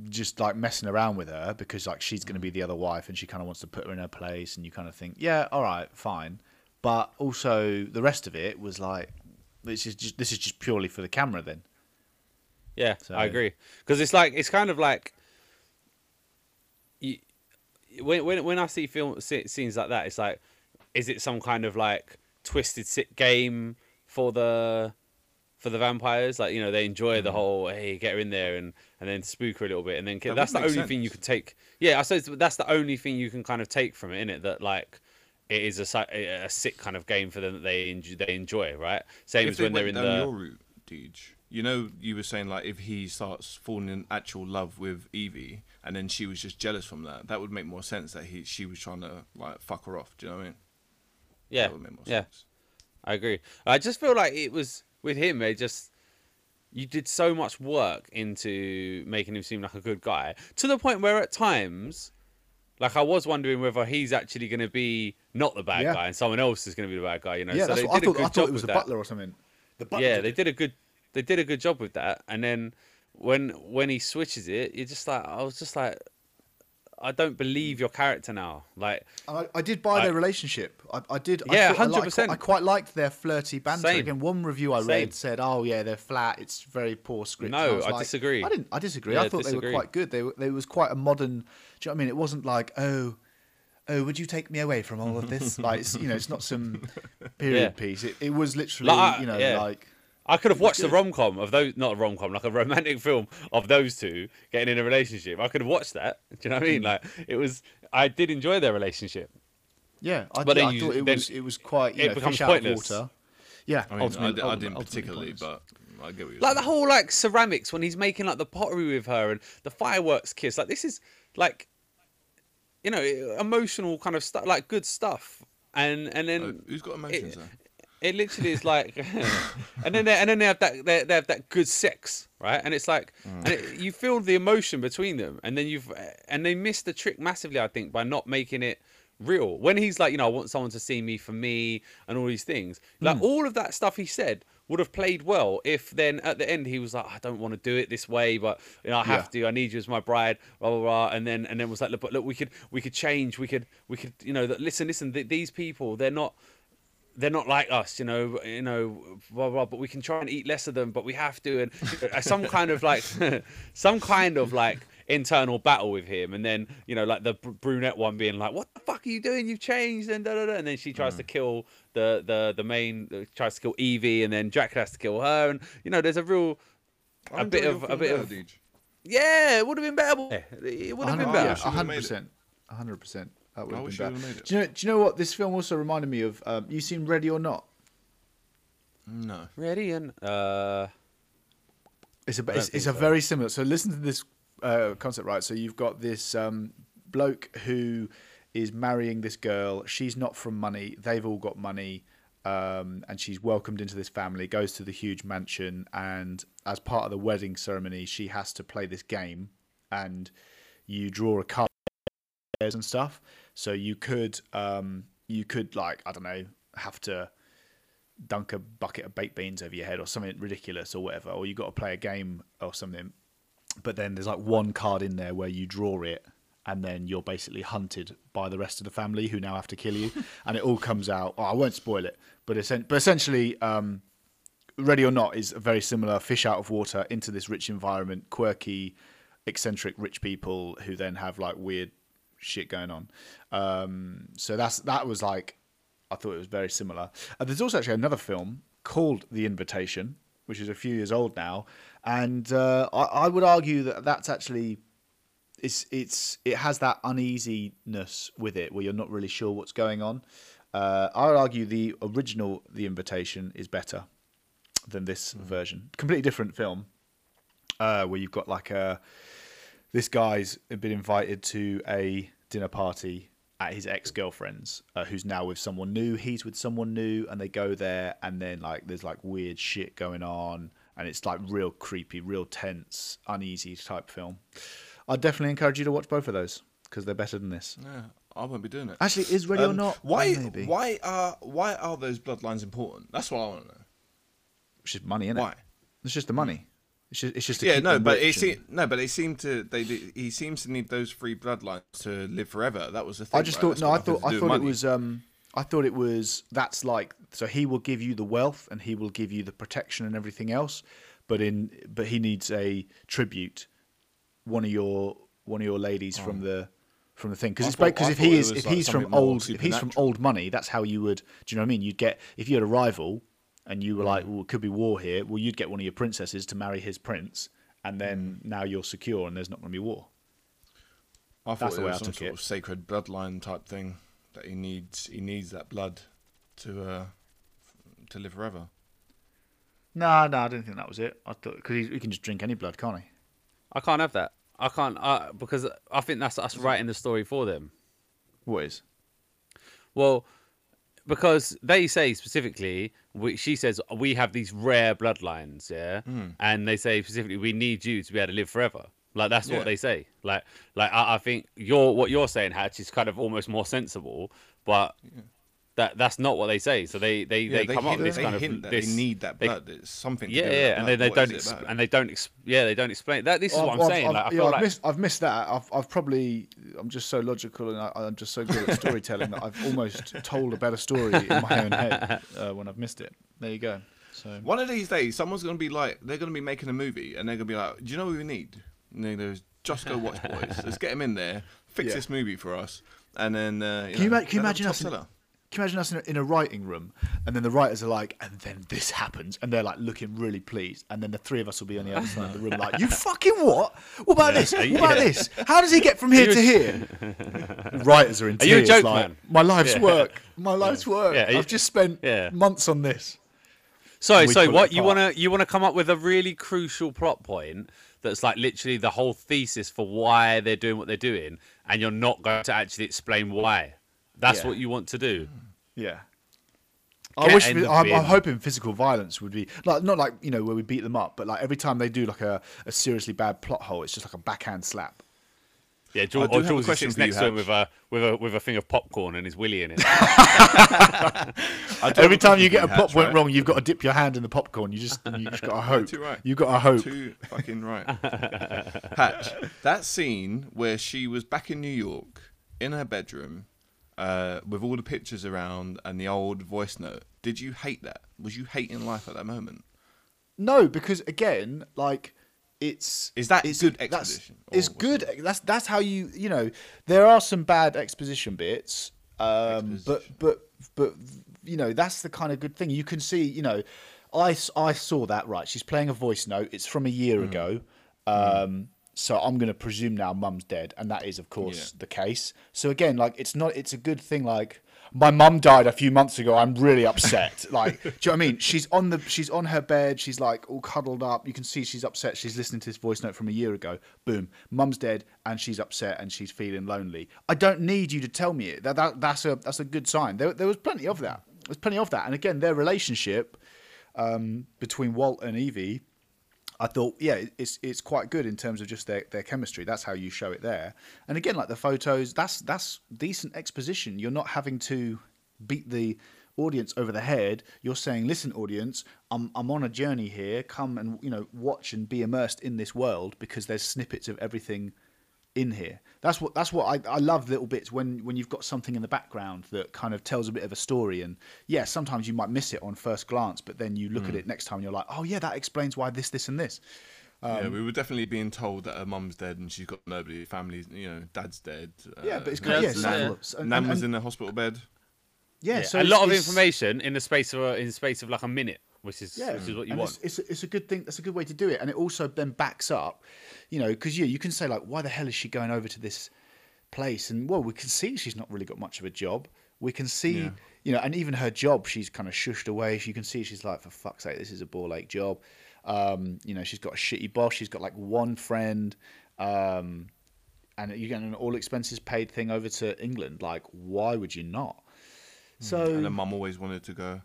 just like messing around with her because like she's going to be the other wife, and she kind of wants to put her in her place, and you kind of think, yeah, all right, fine, but also the rest of it was like, this is just this is just purely for the camera, then. Yeah, So- I agree. Because it's like it's kind of like you, when when when I see film scenes like that, it's like, is it some kind of like twisted sit game for the for the vampires? Like you know they enjoy the mm. whole hey get her in there and and then spook her a little bit and then That that's the only make thing you sense. can take. Yeah, I suppose that's the only thing you can kind of take from it, innit? That like. It is a, a sick kind of game for them that they enjoy, they enjoy, right? Same if as they when they're in down the your route, Deej, you know, you were saying like if he starts falling in actual love with Evie, and then she was just jealous from that, that would make more sense. That he she was trying to like fuck her off. Do you know what I mean? yeah that would make more yeah. sense. I agree. I just feel like it was with him. They just you did so much work into making him seem like a good guy to the point where at times, like I was wondering whether he's actually going to be not the bad Yeah. guy and someone else is going to be the bad guy. You know, yeah, so that's they what I did a thought. good I thought job it was with the that. butler or something. The butler. Yeah, did they it. did a good they did a good job with that. And then when when he switches it, you're just like I was just like I don't believe your character now. Like I, I did buy I- their relationship. I, I did. Yeah, I thought- I liked- 100%. I quite liked their flirty banter. Same. Again, one review I Same. read said, "Oh yeah, they're flat. It's very poor script." No, I like- disagree. I didn't. I disagree. Yeah, I thought they were quite good. They were. They was quite a modern. Do you know what I mean? It wasn't like, oh, oh, would you take me away from all of this? like, it's, you know, it's not some period Yeah. piece. It, it was literally, Like, you know, yeah. like. I could have watched the rom com of those, not a rom com, like a romantic film of those two getting in a relationship. I could have watched that. Do you know what I mean? Hmm. Like it was, I did enjoy their relationship. Yeah, I, But yeah, then I thought it then was. It was quite. You it know, becomes fish out pointless. of water. Yeah, I mean, ultimately- I, di- I didn't ultimately particularly, pointless. but I get what you're Like the whole like ceramics when he's making like the pottery with her and the fireworks kiss. Like this is like, you know, emotional kind of stuff, like good stuff. And and then Uh, who's got emotions? it- there? It literally is like, and then they, and then they have that they, they have that good sex, right? And it's like, mm. and it, you feel the emotion between them, and then you've and they miss the trick massively, I think, by not making it real. When he's like, you know, I want someone to see me for me, and all these things, like mm. all of that stuff he said would have played well if then at the end he was like, I don't want to do it this way, but you know, I have to. I need you as my bride, blah blah blah. And then and then was like, look, but look, we could we could change. We could we could you know, that listen, listen. Th- these people, they're not they're not like us, you know, you know, blah, blah, but we can try and eat less of them, but we have to, and some kind of like, some kind of like internal battle with him, and then you know, like the br- brunette one being like, "What the fuck are you doing? You've changed," and da da da, and then she tries to kill the the the main, uh, tries to kill Evie, and then Jack has to kill her, and you know, there's a real, a bit of a bit of there, yeah, it would have been better. It would have been better. yeah, One hundred percent, hundred percent. That would I have wish been better. made it. Do you know? Do you know what this film also reminded me of? Um, you seen Ready or Not? No. Ready and uh, It's a it's, it's think a so. very similar. So listen to this uh, concept, right? So you've got this um, bloke who is marrying this girl. She's not from money. They've all got money, um, and she's welcomed into this family. Goes to the huge mansion, and as part of the wedding ceremony, she has to play this game, and you draw a card and stuff. So you could um, you could like I don't know have to dunk a bucket of baked beans over your head or something ridiculous or whatever, or you got to play a game or something. But then there's like one card in there where you draw it, and then you're basically hunted by the rest of the family who now have to kill you, and it all comes out. Oh, I won't spoil it, but essen- but essentially, um, Ready or Not is a very similar fish out of water into this rich environment, quirky, eccentric rich people who then have like weird shit going on. Um, so that's that was like I thought it was very similar. Uh, there's also actually another film called The Invitation, which is a few years old now, and uh, I, I would argue that that's actually it's it's it has that uneasiness with it where you're not really sure what's going on. Uh, I would argue the original The Invitation is better than this version. Completely different film, uh, where you've got like a this guy's been invited to a dinner party at his ex girlfriend's, uh, who's now with someone new. He's with someone new, and they go there, and then like there's like weird shit going on, and it's like real creepy, real tense, uneasy type film. I'd definitely encourage you to watch both of those because they're better than this. Yeah, I won't be doing it. Actually, is Ready or Um, Not? Why? Maybe. Why are why are those bloodlines important? That's what I want to know. It's just money, innit? Why? It's just the money. It's just, it's just to Yeah, keep no, but it and- se- no, but they seem to they he seems to need those three bloodlines to live forever. That was the thing. I just right? thought That's no, I thought I thought it was um I thought it was that's like so he will give you the wealth and he will give you the protection and everything else, but in but he needs a tribute, one of your one of your ladies from the from the thing because. It's thought- because if he is if like he's from old if he's from old money that's how you would do you know what I mean you'd get if you had a rival and you were like well it could be war here well you'd get one of your princesses to marry his prince and then Mm. now you're secure and there's not going to be war. I thought that's it the way was I some took sort it. of sacred bloodline type thing that he needs. He needs that blood to uh to live forever. No, no, I didn't think that was it. I thought because he, he can just drink any blood, can't he? I can't have that. I can't uh, because I think that's us writing the story for them. What is? Well, because they say specifically, we, she says we have these rare bloodlines, yeah, Hmm. and they say specifically we need you to be able to live forever. Like that's Yeah. what they say. Like, like I, I think your what you're saying, Hatch, is kind of almost more sensible, but that that's not what they say. So they they, Yeah, they, come up with this they kind hint of that this. they need that they- it's something. To yeah, do yeah, and blood. then they don't, is it exp- and they don't, ex- yeah, they don't explain that. This is Well, what I'm I've- saying. I've, like, I yeah, feel I've like missed, I've missed that. I've, I've probably, I'm just so logical and I, I'm just so good at storytelling that I've almost told a better story in my own head uh, when I've missed it. There you go. So One of these days, someone's going to be like, they're going to be making a movie, and they're going to be like, "Do you know what we need?" And they goes, "Just go watch boys. Let's get him in there, fix Yeah. this movie for us, and then." Uh, Can you, know, ima- can you they'll have a imagine top us? Can you imagine us in a, in a writing room, and then the writers are like, and then this happens, and they're like looking really pleased, and then the three of us will be on the other side of the room, like, you fucking what? What about this? What about Yeah. this? How does he get from here to here? Writers are in Are you a joke like, man? my life's Yeah. work, my life's work. Yeah, you- I've just spent Yeah. months on this. So, so what you want to you want to come up with a really crucial plot point that's like literally the whole thesis for why they're doing what they're doing, and you're not going to actually explain why. That's Yeah. what you want to do. Yeah. I wish Getting the I'm, I'm hoping physical violence would be like not like you know where we beat them up, but like every time they do like a, a seriously bad plot hole, it's just like a backhand slap. Yeah, George, oh, do or have a George question sits next to him with a with a with a thing of popcorn and his willy in it. Every time you get a pop Hatch, went right? wong, you've got to dip your hand in the popcorn. You just you just got to hope. Too right. You got to hope. Too fucking right. Hatch, that scene where she was back in New York in her bedroom uh, with all the pictures around and the old voice note, did you hate that? Was you hating life at that moment? No, because again, like it's Is that it's, good exposition, or It's good. That's that's how you you know there are some bad exposition bits, um, but Exposition. but but you know that's the kind of good thing you can see. You know, I I saw that right. She's playing a voice note. It's from a year Mm. ago. Um, So I'm going to presume now mum's dead, and that is of course Yeah. the case. So again, like it's not. It's a good thing. Like my mum died a few months ago. I'm really upset. like, do you know what I mean? She's on the. She's on her bed. She's like all cuddled up. You can see she's upset. She's listening to this voice note from a year ago. Boom, mum's dead, and she's upset and she's feeling lonely. I don't need you to tell me it. That, that that's a that's a good sign. There there was plenty of that. There's plenty of that. And again, their relationship um, between Walt and Evie. I thought, yeah, it's it's quite good in terms of just their, their chemistry. That's how you show it there. And again, like the photos, that's that's decent exposition. You're not having to beat the audience over the head. You're saying, listen, audience, I'm I'm on a journey here. Come and you know watch and be immersed in this world because there's snippets of everything in here. That's what that's what I, I love little bits when when you've got something in the background that kind of tells a bit of a story and yeah sometimes you might miss it on first glance but then you look Mm. at it next time and you're like oh yeah that explains why this this and this yeah, Um, we were definitely being told that her mum's dead and she's got nobody. Family, you know, dad's dead. Yeah, but it's uh, kind of yeah, that's- sad yeah. looks. And- Nan was in the hospital bed. yeah, Yeah, so a lot of information in the space of a, in the space of like a minute, which is Yeah, which is what you and want. It's, it's, it's a good thing. That's a good way to do it, and it also then backs up, you know, because yeah, you can say like, why the hell is she going over to this place? And well, we can see she's not really got much of a job. We can see, Yeah. you know, and even her job, she's kind of shushed away. You can see she's like, for fuck's sake, this is a bore ache job. Um, you know, she's got a shitty boss. She's got like one friend. Um, and you get an all expenses paid thing over to England. Like, why would you not? So and her mum always wanted to go.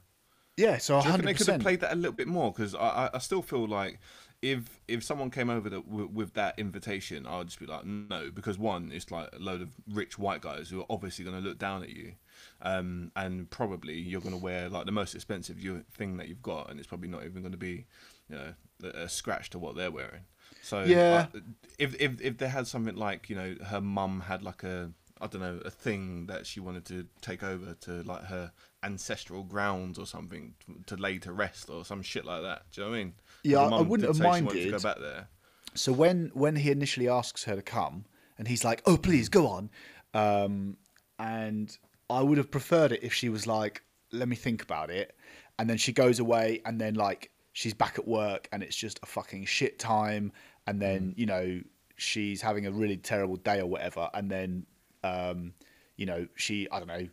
Yeah, so Do you reckon hundred they could have played that a little bit more? Because I, I, I still feel like if if someone came over that, w- with that invitation, I would just be like, no, because one, it's like a load of rich white guys who are obviously going to look down at you, um, and probably you're going to wear like the most expensive you, thing that you've got, and it's probably not even going to be, you know, a, a scratch to what they're wearing. So Yeah. I- if if if they had something like you know her mum had like a I don't know a thing that she wanted to take over to like her ancestral grounds or something to lay to rest or some shit like that. Do you know what I mean? Yeah, I- wouldn't have wanted to minded. go back there. So when when he initially asks her to come, and he's like, "Oh, please go on," um, and I would have preferred it if she was like, "Let me think about it," and then she goes away, and then like she's back at work, and it's just a fucking shit time, and Mm. then you know she's having a really terrible day or whatever, and then um, you know she I don't know.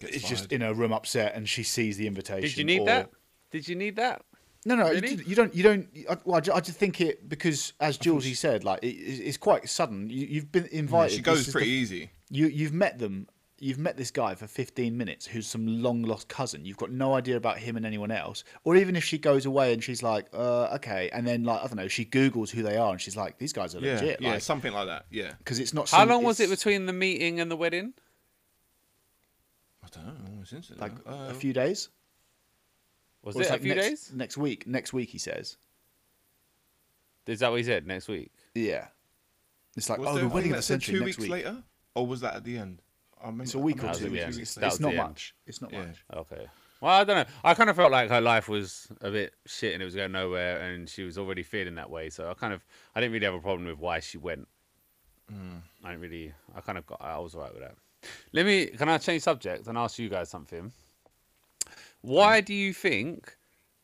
Gets It's just in her room upset, and she sees the invitation. Did you need or- that? Did you need that? no, no, you, Really? did- you don't. You don't. I, well, I ju- I just think it because, as Jules he said, like it, it's quite sudden. You, you've been Yeah, invited. she goes pretty the- easy. You you've met them. You've met this guy for 15 minutes who's some long lost cousin. You've got no idea about him and anyone else. Or even if she goes away and she's like, uh, okay, and then like I don't know, she googles who they are and she's like, these guys are Yeah, legit. yeah, like, something like that. Yeah, because it's not. How some- long was it between the meeting and the wedding? I don't know. It's interesting. Like uh, a few days. Was Or it it's a like few next, days? Next week. Next week, he says. Is that what he said? Next week. Yeah. It's like, Was oh, there the a thing wedding that said essentially two next weeks week. later, or was that at the end? I remember, It's a week or two. at the It's, it's not much. It's not Yeah. much. Okay. Well, I don't know. I kind of felt like her life was a bit shit and it was going nowhere, and she was already feeling that way. So I kind of, I didn't really have a problem with why she went. I didn't really. I kind of got. I was alright with that. Let me. Can I change subject and ask you guys something? Why do you think,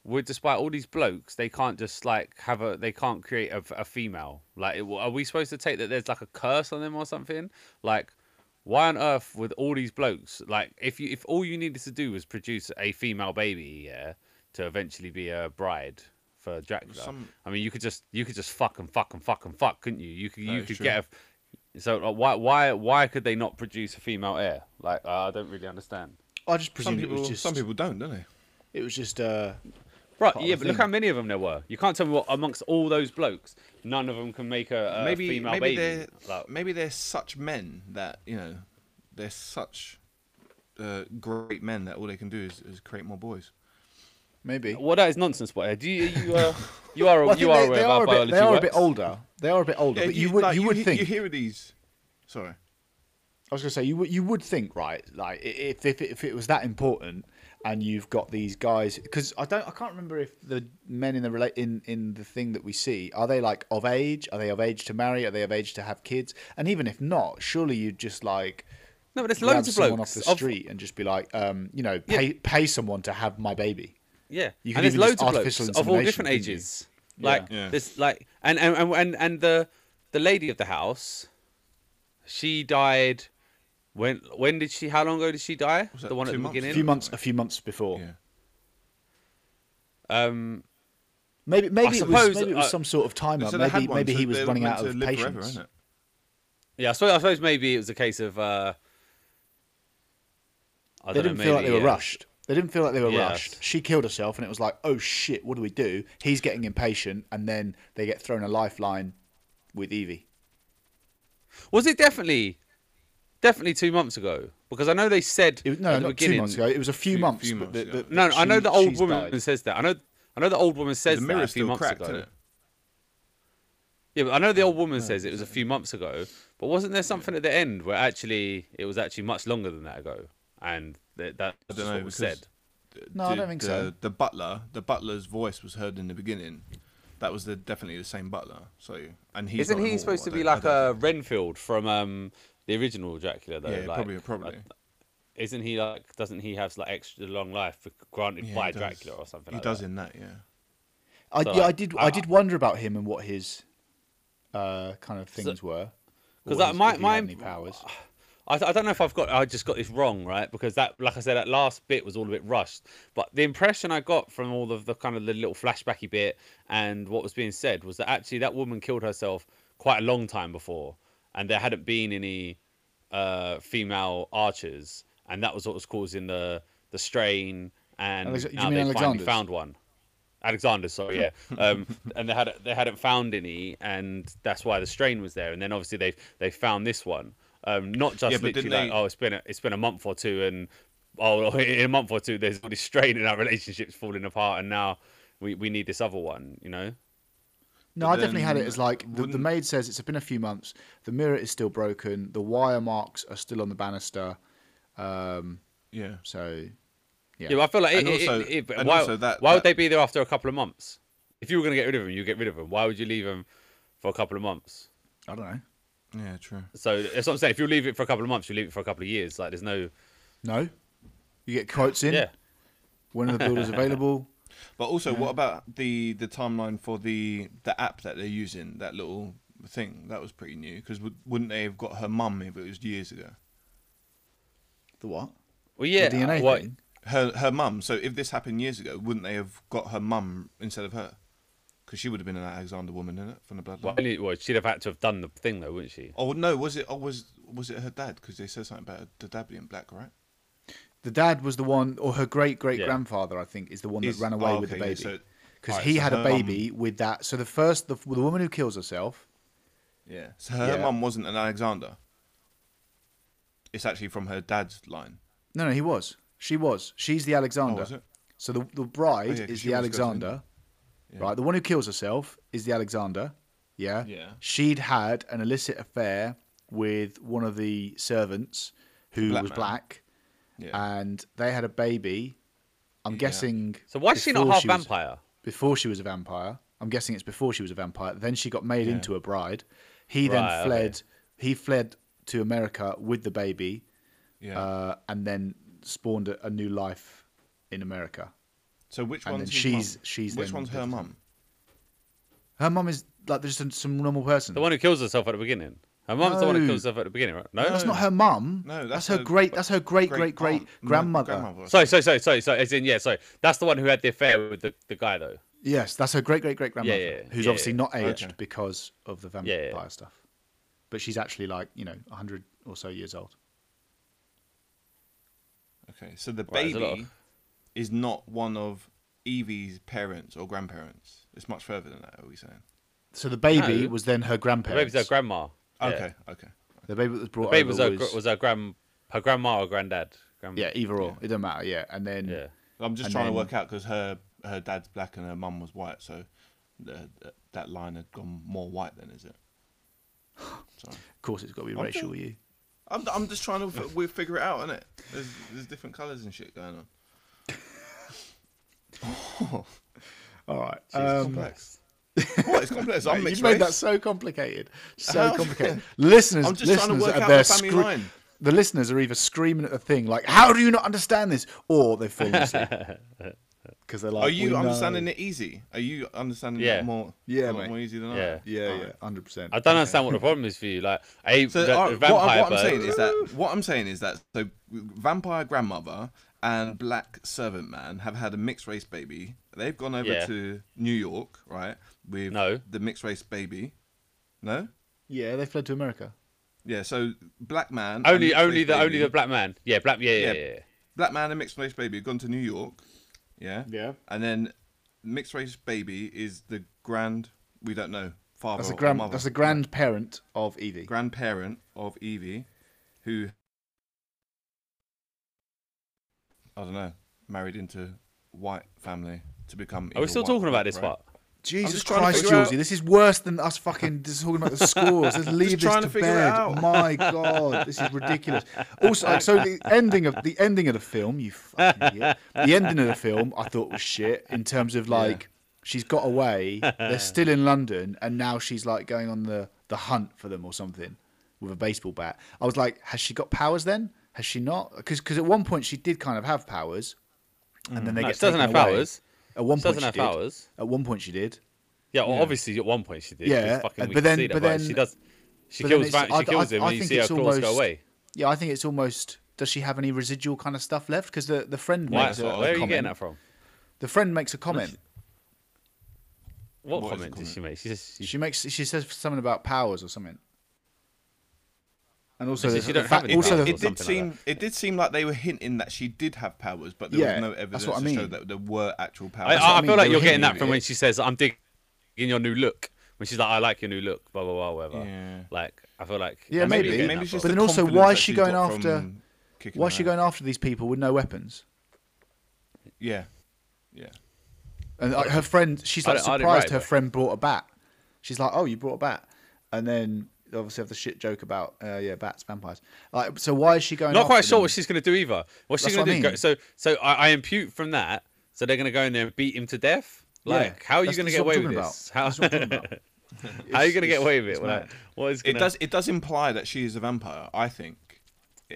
with despite all these blokes, they can't just like have a? They can't create a, a female. Like, it- are we supposed to take that there's like a curse on them or something? Like, why on earth with all these blokes like if you if all you needed to do was produce a female baby yeah to eventually be a bride for Dracula Some- I mean you could just you could just fuck and fuck and fuck and fuck couldn't you you could That you could true. get a so like, why why why could they not produce a female heir like uh, I don't really understand I just Some presumed it people, was just. some people don't, don't they? It was just. Uh, Right, yeah, the but look how many of them there were. You can't tell me what amongst all those blokes, none of them can make a, a maybe female maybe baby. they're Like, maybe they're such men that you know they're such uh, great men that all they can do is, is create more boys. maybe. well, that is nonsense, boy. Do you you uh, you are Well, you are they, aware they are how a bit. biology They are works? a bit older. They are a bit older. Yeah, but you, would like, you would he- think. you hear these. Sorry. I was gonna say you would you would think right like if if if it was that important and you've got these guys because I don't I can't remember if the men in the relate in in the thing that we see are they like of age? Are they of age to marry? Are they of age to have kids? And even if not surely you'd just like No, but there's loads of someone blokes off the of- street and just be like um you know pay pay someone to have my baby. Yeah, You and could there's even loads just of blokes of all different ages. Like Yeah. there's like and and and and, and the the lady of the house, she died. When when did she? How long ago did she die? Was the one at the months? a few months a few months before Yeah. Um, maybe maybe it was maybe it was uh, some sort of timer So maybe one, maybe so he was running out of patience Forever, yeah, I suppose, I suppose maybe it was a case of. Uh, I they don't didn't know, feel like maybe, they were yeah. rushed. They didn't feel like they were Yes. rushed. She killed herself, and it was like, oh shit, what do we do? He's getting impatient, and then they get thrown a lifeline with Evie. Was it definitely, definitely two months ago? Because I know they said It was, no, at the not beginning. two months ago. It was a few, Few- months. few months the- ago. the- No, I know the old woman died. says that. I know, I know the old woman says The that a few months cracked, ago. it? Yeah, but I know the old woman says it was a few months ago. But wasn't there something at the end where actually it was actually much longer than that ago, and that that's I don't know what was said? No, I don't think the, so. The butler, the butler's voice was heard in the beginning. That was the definitely the same butler. So, and he's Isn't he supposed to be like a Renfield from um, the original Dracula? Though. Yeah, like, probably, probably. uh, isn't he like? Doesn't he have like extra long life granted Yeah, by. Dracula or something? He like does that? in that, yeah. I, So, yeah, I did. I- I did wonder about him and what his uh, kind of things were. 'cause Or that his- my- if my- any powers. I, I don't know if I've got I just got this wrong, right? Because that, like I said, that last bit was all a bit rushed. But the impression I got from all of the kind of the little flashbacky bit and what was being said was that actually that woman killed herself quite a long time before, and there hadn't been any uh, female archers, and that was what was causing the the strain. And Alex- now they finally found one. Alexander, sorry, yeah, um, and they had they hadn't found any, and that's why the strain was there. And then obviously they they found this one, um, not just Yeah, literally like they- oh it's been a, it's been a month or two, and oh in a month or two there's all this strain in our relationships falling apart, and now we, we need this other one, you know. No, But I definitely had it as like the, the maid says it's been a few months. The mirror is still broken. The wire marks are still on the banister. Um, Yeah. so Yeah, but I feel like And it, it- also- it- it- and why, also that- why would they be there after a couple of months? If you were going to get rid of them, you get rid of them. Why would you leave them for a couple of months? I don't know. Yeah, true. So that's what I'm saying. If you leave it for a couple of months, you leave it for a couple of years. Like there's no No, you get quotes in. yeah. When are the builders available? But also, what about the the timeline for the the app that they're using? That little thing that was pretty new because wouldn't they have got her mum if it was years ago? The what? Well, yeah. the DNA what- thing. Her her mum. So if this happened years ago, wouldn't they have got her mum instead of her? Because she would have been an Alexander woman in it from the bloodline. Well, well, she'd have had to have done the thing though, wouldn't she? Oh no, was it? Oh, was was it her dad? Because they said something about the dad being black, right? The dad was the one, or her great great Yeah. grandfather, I think, is the one that Is- ran away oh, with the okay, yeah, baby. so- Because alright, he so had a her baby with that. So the first, the, the woman who kills herself. Yeah. So her Yeah. mum wasn't an Alexander. It's actually from her dad's line. No, no, he was. She was. She's the Oh, Alexander. was it? So the the bride oh, yeah, 'cause is she the always goes in. Alexander, Yeah. right? The one who kills herself is the Alexander. Yeah. Yeah. She'd had an illicit affair with one of the servants who Black was man. black, Yeah. and they had a baby. I'm Yeah. guessing. So why is she not before half was- vampire? before she was a vampire. I'm guessing it's before she was a vampire. Then she got made Yeah. into a bride. He then Right, okay. fled. He fled to America with the baby, yeah. uh, and then spawned a, a new life in America. so which and one's she's- mum? she's which then one's her visited. mum? Her mum is like just some normal person. The one who kills herself at the beginning. Her mum's the one who No. kills herself at the beginning, right? No. That's not her mum. No, that's, that's her her great. That's her great great great aunt, grandmother. grandmother. Sorry, sorry, sorry, sorry, sorry. As in, yeah, sorry. That's the one who had the affair with the, the guy, though. Yes, that's her great great great grandmother. Yeah, yeah, who's yeah, obviously yeah. not aged Okay. because of the Yeah, vampire yeah. stuff. But she's actually like you know hundred or so years old. Okay, so the Right, there's a baby is not one of Evie's parents or grandparents. It's much further than that. Are we saying? So the baby No. was then her The grandparents. baby's her grandma. Yeah. Okay, okay. The baby that was brought The baby was over her, was, gr- was her grand her grandma or granddad. Grand, yeah, either or. It don't matter. Yeah, and then yeah. I'm just trying then- to work out because her her dad's black and her mum was white, so the, that line had gone more white then, is it? Sorry. of course it's got to be Okay. racial. You. I'm, I'm just trying to f- we figure it out, innit? There's there's different colours and shit going on. oh. All right. It's Um, complex. What? It's complex. I'm you mixed made that so complicated. So complicated. listeners, I'm just trying to listeners work out there the family scre- line. The listeners are either screaming at the thing like, "How do you not understand this?" or they've fallen asleep because they're like, Are you "We understanding know." it easy? Are you understanding Yeah. it more? Yeah, a lot mate. more easy than I. Yeah. am? Yeah, Alright. yeah, hundred percent. I don't understand what the problem is for you. Like a So the, uh, the what, vampire what I'm bird- saying is that what I'm saying is that so vampire grandmother and black servant man have had a mixed race baby. They've gone over Yeah. to New York, right? With No. the mixed race baby. No. Yeah, they fled to America. Yeah. So black man. only mixed only race the only the black man. Yeah, black. Yeah, yeah, Yeah. yeah. yeah. black man and mixed race baby have gone to New York. Yeah. Yeah. And then mixed race baby is the grand. We don't know father. That's a or grand. mother. That's a grandparent of Evie. grandparent of Evie, who I don't know, married into white family to become. Are we either still white talking about this right? part? Jesus just trying to Christ, figure out- Julesy, this is worse than us fucking just talking about the scores. Let's leave this to, to figure it bed. out. My God, this is ridiculous. Also, like, so the ending of the ending of the film, you fucking idiot. The ending of the film, I thought was shit in terms of like she's got away, they're still in London, and now she's like going on the the hunt for them or something with a baseball bat. I was like, has she got powers then? Has she not? Because at one point she did kind of have powers, and then they No, get she doesn't taken have away. powers. At one She point doesn't she have did. powers. At one point she did. Yeah, well, obviously at one point she did. Yeah, fucking but then- but but then- she does. She but then kills. it's- va- I- She kills I- him, I and you think see her it's claws go almost- away. Yeah, I think it's almost. Does she have any residual kind of stuff left? Because the, the friend Why, makes a, what I was where are you comment. getting that from? The friend makes a comment. What, What is the comment did she make? She says she, She makes she says something about powers or something. And also, She the, the don't fact, also powers the, or it did seem like it did seem like they were hinting that she did have powers, but there Yeah, was no evidence what I to show that there were actual powers. what I, I I mean, feel like were you're getting that from at when she says, "I'm digging your new look." When she's like, "I like your new look," blah blah blah, whatever. Yeah. Like, I feel like Yeah, that's where maybe. maybe that it's from. just But the then also, why is she going after- why is she going after these people with no weapons? Yeah, yeah. And like, her friend, she's like don't- I didn't surprised her friend brought a bat. She's like, "Oh, you brought a bat," and then they obviously have the shit joke about, uh, yeah, bats, vampires. Like, so why is she going? Not quite sure them? what she's going to do either. What's she going to I do? Go, mean. so, so I, I impute from that. So they're going to go in there and beat him to death. Yeah, Like, how are you going to get away with talking this? How, That's what I'm talking about. how are you going to get away with it? Like, what is It gonna... does it does imply that she is a vampire. I think.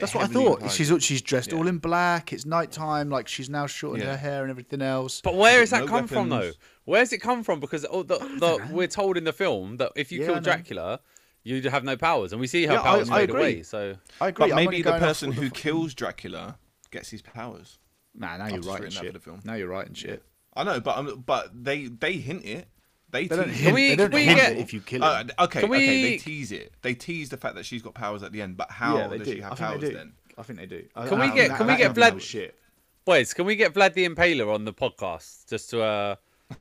That's what I thought. implies She's she's dressed Yeah. all in black. It's nighttime. Like she's now shortened Yeah. her hair and everything else. But where has that no come from, though? Where's it come from? Because all the, the, we're told in the film that if you Yeah, kill. Dracula, you'd have no powers, and we see her Yeah, powers I fade agree. away. So I agree. But maybe the person who fucking- kills Dracula gets his powers. Nah, now I've you're just writing written that for shit. the film. Now you're writing shit. I know, but um, but they they hint it. They, They don't tease hint. it. we- they don't we hint get- it if you kill Uh, okay, Can okay, they tease it. They tease the fact that she's got powers at the end, but how yeah, does do. she have powers do. then? I think they do. Can I we get- that- can we that get ending Vlad- Shit. boys, can we get Vlad the Impaler on the podcast just to uh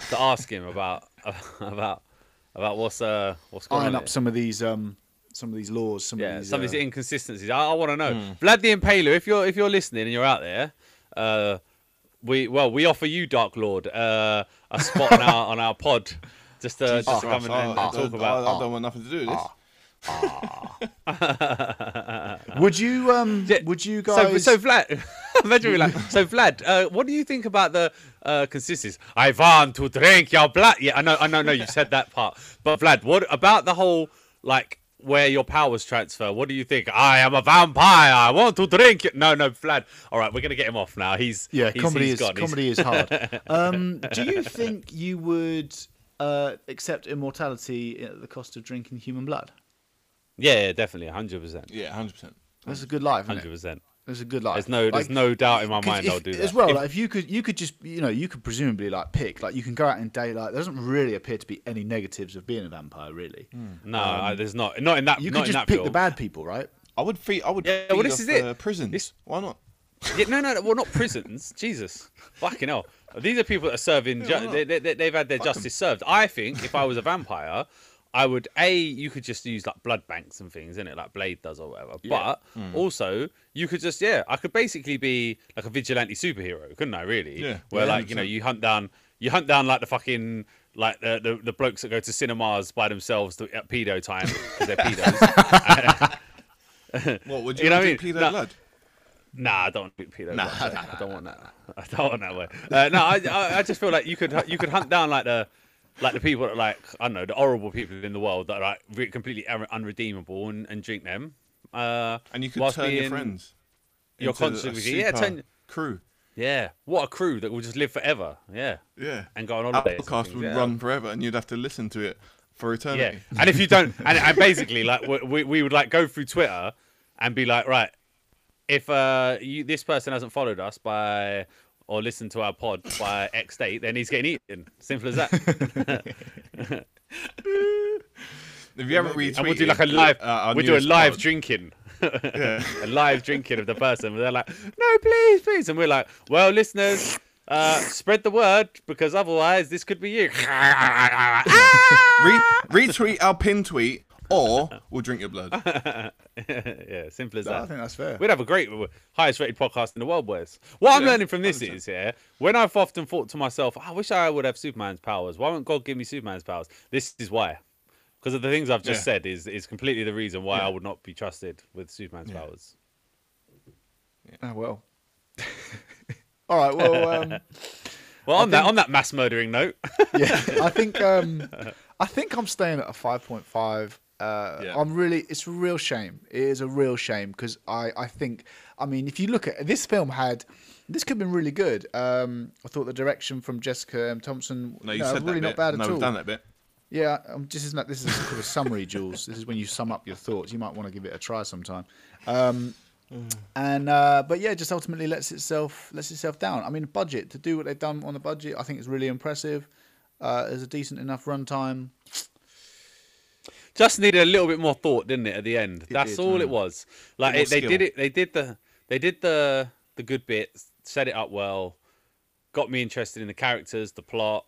to ask him about about about what's uh what's going Iron on? up here? some of these um some of these laws. Some yeah, of these. some of uh, these inconsistencies. I, I want to know, Vlad the Impaler. If you're if you're listening and you're out there, uh, we well we offer you Dark Lord uh, a spot on our on our pod just to just to come and, and I- I- talk I- about. I, don't want nothing to do with this. Would you um? Yeah, Would you So, guys? so Vlad, imagine we like, so Vlad, uh, what do you think about the uh, consistencies? I want to drink your blood. Yeah, I know, I know, no, you said that part. But Vlad, what about the whole like where your powers transfer? What do you think? I am a vampire. I want to drink it. No, no, Vlad. All right, we're gonna get him off now. He's yeah, he's, comedy he's is gone. He's- comedy is hard. um, do you think you would uh, accept immortality at the cost of drinking human blood? Yeah, yeah, definitely, hundred percent, Yeah, hundred percent. That's a good life, hundred it? percent. It's a good life. There's no, there's no doubt in my mind if- I'll do that. as well. If- like if you could, you could just, you know, you could presumably like pick, like you can go out in daylight. There doesn't really appear to be any negatives of being a vampire, really. no, I, there's not, not in that. You could just pick film. the bad people, right? I would feed. I would Yeah, feed well, this off, is it. Uh, prisons. This- Why not? Yeah, no, no, no, well, not prisons. Jesus, fucking hell. These are people that are serving. Ju- why not? they, they, they- they've had their Fuck 'em. justice served. I think if I was a vampire, I would a you could just use like blood banks and things in it, like Blade does or whatever. But Hmm. also you could just yeah, I could basically be like a vigilante superhero, couldn't I? Really? Yeah. Where Yeah, like you know 100%. you hunt down you hunt down like the fucking like the the, the blokes that go to cinemas by themselves to, at pedo time because they're pedos. What would you, You know what I mean? pedo Nah. blood? Nah, I don't want to be pedo. Nah, blood, nah, I don't want that. I don't want that way. Uh, no, I, I, I just feel like you could you could hunt down like the like the people that like I don't know the horrible people in the world that are like completely un- unredeemable and, and drink them. Uh, And you could turn your friends. You're constantly yeah, turn, crew. yeah. What a crew that will just live forever. Yeah, Yeah. and go on Our podcast would yeah. run forever, and you'd have to listen to it for eternity. Yeah, and if you don't, and, and basically, like we- we, we would like go through Twitter and be like, right, if uh you, this person hasn't followed us by or listen to our pod by X date, then he's getting eaten. Simple as that. If you haven't retweeted, and we'll do like a live. uh, we'll do a live pod- drinking. Yeah. a live drinking of the person. They're like, no, please, please, and we're like, well, listeners. Uh, spread the word because otherwise this could be you. Re- retweet our pin tweet, or we'll drink your blood. yeah, simple as No, that. I think that's fair. We'd have a great, highest rated podcast in the world, boys. What I'm learning from this 100%. is, yeah, when I've often thought to myself, I wish I would have Superman's powers. Why won't God give me Superman's powers? This is why. Because of the things I've just Yeah. said is is completely the reason why Yeah. I would not be trusted with Superman's Yeah. powers. Oh well. All right. Well, um, Well, on that on that mass murdering note, yeah. I think um, I think I'm staying at a five point five. Uh, Yeah. I'm really. It's a real shame. It is a real shame because I I think I mean if you look at this film had. This could have been really good. Um, I thought the direction from Jessica M. Thompson, No, you no, said really that not bit. bad no, at all. we've done that bit. Yeah, um, this is not. This is called a summary, Jules. This is when you sum up your thoughts. You might want to give it a try sometime. Um, and uh, but yeah, just ultimately lets itself lets itself down. I mean, budget to do what they've done on the budget, I think is really impressive. Uh, there's a decent enough runtime. Just needed a little bit more thought, didn't it? At the end, that's did, all mm. it was. Like it, they skill. did it. They did the. They did the the good bits, set it up well, got me interested in the characters, the plot.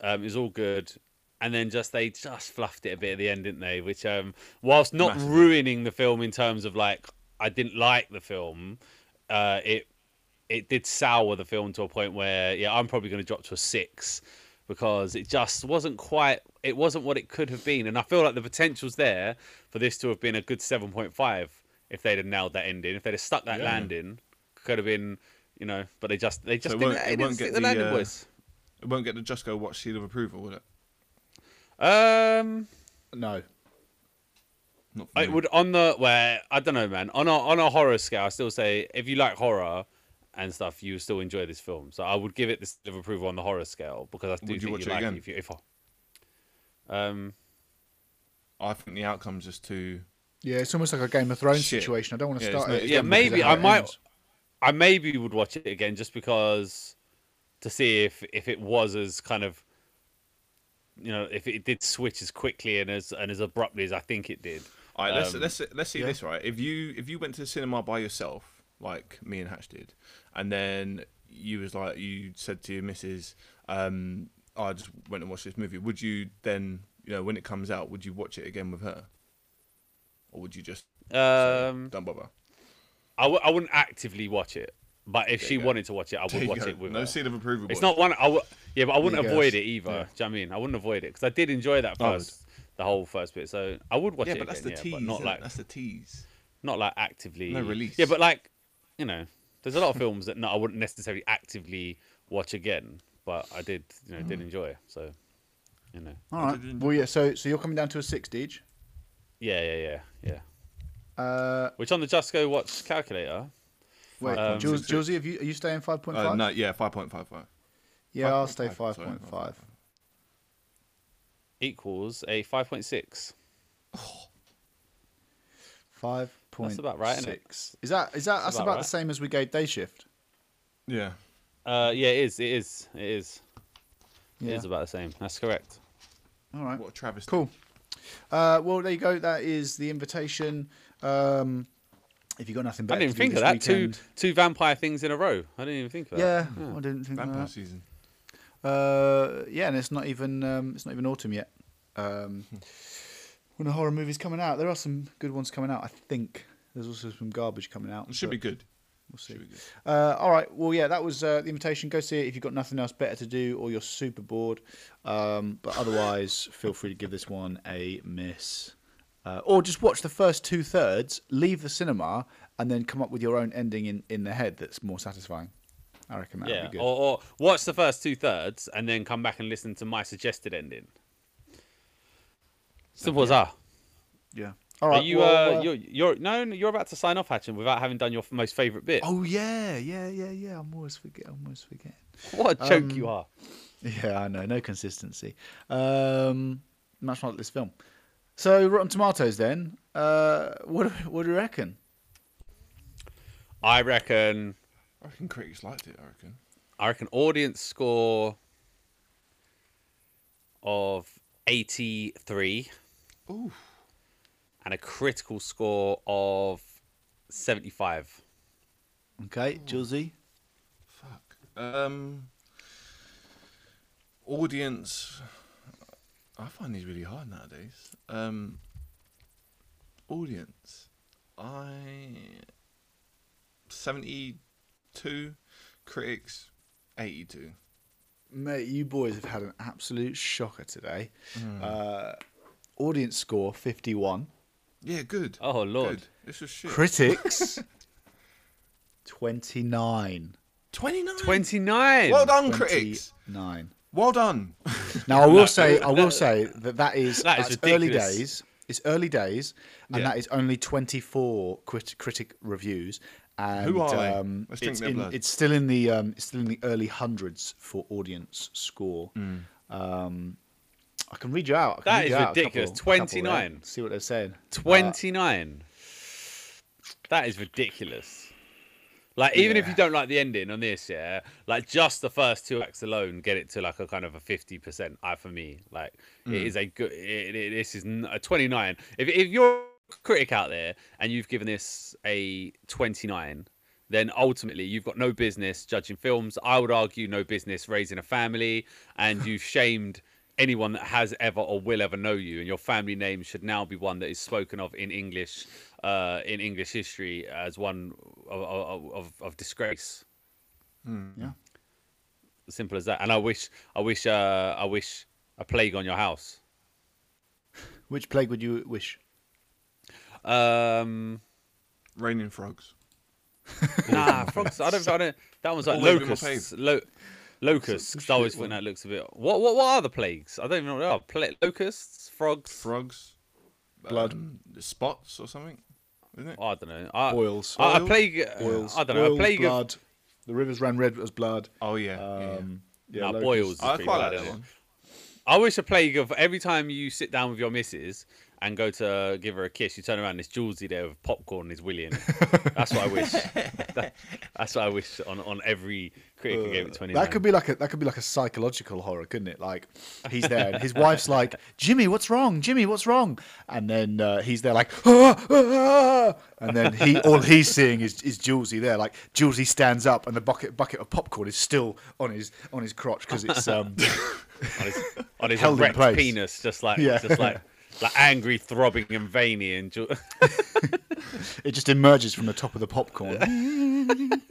Um, it was all good, and then just they just fluffed it a bit at the end, didn't they? Which, um, whilst not Massively. ruining the film in terms of like I didn't like the film, uh, it it did sour the film to a point where yeah, I'm probably going to drop to a six because it just wasn't quite. It wasn't what it could have been, and I feel like the potential's there for this to have been a good seven point five if they'd have nailed that ending. If they'd have stuck that Yeah. landing, could have been. You know, but they just they just it didn't, won't- it didn't won't stick get the the, landing, uh, boys. It won't get the Just Go Watch seal of approval, will it? Um, No, Not for I me. would on the where I don't know, man. On a on a horror scale, I still say if you like horror and stuff, you still enjoy this film. So I would give it the seal of approval on the horror scale because I do Would you think watch you it like again? it if you if. Um, I think the outcome's just too. yeah, it's almost like a Game of Thrones Shit. situation. I don't want to Yeah, start it's not- it. yeah, again because of maybe how I it might. ends. I maybe would watch it again just because to see if if it was as kind of you know if it did switch as quickly and as and as abruptly as I think it did. All right, let's Um, let's let's see yeah. this right. If you if you went to the cinema by yourself, like me and Hatch did, and then you was like you said to your missus, um, oh, I just went and watched this movie. Would you then, you know, when it comes out, would you watch it again with her, or would you just say, Um, don't bother? I w- I wouldn't actively watch it, but if There she wanted to watch it, I would watch go. it with her. no her. seal of approval. It's boys. not one. I w- yeah, but I wouldn't There avoid it either. Yeah. Do you know what I mean? I wouldn't avoid it because I did enjoy that first, the whole first bit. So I would watch Yeah, it but that's again, the yeah, tease. but not like that's the tease. not like actively. No release. Yeah, but like you know, there's a lot of films that no, I wouldn't necessarily actively watch again, but I did, you know, Mm. did enjoy. So, you know, All right. Well, yeah. So so you're coming down to a six, Deej. yeah, yeah, yeah, yeah. Uh, Which on the Just Go Watch calculator, wait, Um, Jules, six, six. Julesy, have you are you staying five point Uh, no, yeah, five point five five. Yeah, I'll stay five point five. point five. equals a 5.6. Five point about right, isn't it? six. Is that is that that's about about, right. the same as we gave day shift? Yeah. Uh, yeah, it is. It is. It is. It Yeah. is about the same. That's correct. All right. What a travesty. Cool. Uh, well, there you go. That is the invitation. Um, If you got nothing better, I didn't to even do think of that. weekend, Two two vampire things in a row. I didn't even think of Yeah, that. Yeah, I didn't think of Vampire that. season. Uh, yeah, and it's not even um, it's not even autumn yet. Um, when a horror movie's coming out, there are some good ones coming out. I think there's also some garbage coming out. It should be good. We'll see. Should be good. Uh, all right. Well, yeah, that was uh, the invitation. Go see it if you've got nothing else better to do or you're super bored. Um, but otherwise, feel free to give this one a miss. Uh, or just watch the first two thirds, leave the cinema, and then come up with your own ending in, in the head that's more satisfying. I reckon that would Yeah, be good. or, or watch the first two thirds and then come back and listen to my suggested ending. Simple as that. yeah. All Are you, well, uh, uh, you're, you're, no, no, you're about to sign off, Hatchin, without having done your f- most favourite bit. Oh yeah, yeah, yeah, yeah. I'm always forget. I'm always forgetting. what a joke um, you are. Yeah, I know. No consistency. Um, much like this film. So Rotten Tomatoes. Then, uh, what what do you reckon? I reckon, I reckon critics liked it. I reckon. I reckon audience score of 83 Ooh. and a critical score of 75. Okay, Julesy. Fuck. Um. Audience. I find these really hard nowadays. Um. Audience. I. Seventy-two. Critics. Eighty-two. Mate, you boys have had an absolute shocker today. Uh, audience score 51. Yeah, good. Oh, Lord. Good. This was shit. Critics 29. Twenty-nine. 29! Well done, critics. Nine. Well done. Now I will say, I will say that that is, That is early days. It's early days, and Yeah. that is only 24 crit- critic reviews. And, Who are they? um, Let's drink it's, their in, blood. it's still in the um, it's still in the early hundreds for audience score. Hmm. Um, I can read you out. I can That read is ridiculous. couple- couple 29. See what they're saying. 29. that is ridiculous. Like, even if you don't like the ending on this, yeah, like just the first two acts alone get it to like a kind of a 50%. I for me, like, Hmm. it is a good, it, it, this is a 29. If, if you're a critic out there and you've given this a 29, then ultimately you've got no business judging films. I would argue no business raising a family, and you've shamed anyone that has ever or will ever know you. And your family name should now be one that is spoken of in English, uh, in English history as one of, of, of, of disgrace. Yeah. Simple as that. And I wish, I wish, uh, I wish a plague on your house. Which plague would you wish? Um, Raining frogs. Nah, frogs. I don't. I don't. That one's like Always been locusts. Lo- locusts. 'cause I always think that looks a bit. What? What? What are the plagues? I don't even know what they are. Pla- locusts, frogs. Frogs. Blood. Um, spots or something. Isn't it? I don't know. I, Oils. I, a Oils? plague. Boils. I don't know. A Boils, plague blood. The rivers ran red as blood. Oh yeah. yeah, yeah. Um, yeah, Nah, boils. I pretty quite like that one. I wish a plague of every time you sit down with your missus and go to give her a kiss, you turn around and it's Julesy there with popcorn and his willy in it. That's what I wish. That- that's what I wish on, on every who gave it twenty. That could be like a that could be like a psychological horror, couldn't it? Like he's there, and his wife's like, "Jimmy, what's wrong? Jimmy, what's wrong?" And then uh, he's there like, ah, ah, and then he all he's seeing is is Julesy there. Like Julesy stands up, and the bucket bucket of popcorn is still on his on his crotch because it's um on his, on his Held in place. penis, just like Yeah. just like like angry, throbbing, and veiny, and Ju- it just emerges from the top of the popcorn.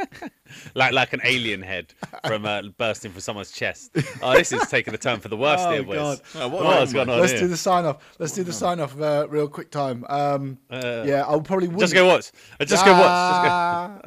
like like an alien head from uh, bursting from someone's chest. Oh, this is taking a turn for the worst Oh, here, boys. God. Oh, what What's wrong, going on Let's here? do the sign off. Let's do the sign off uh, real quick time. Um, Uh, yeah, I'll probably Just go watch. Just go watch. Just go. Ah.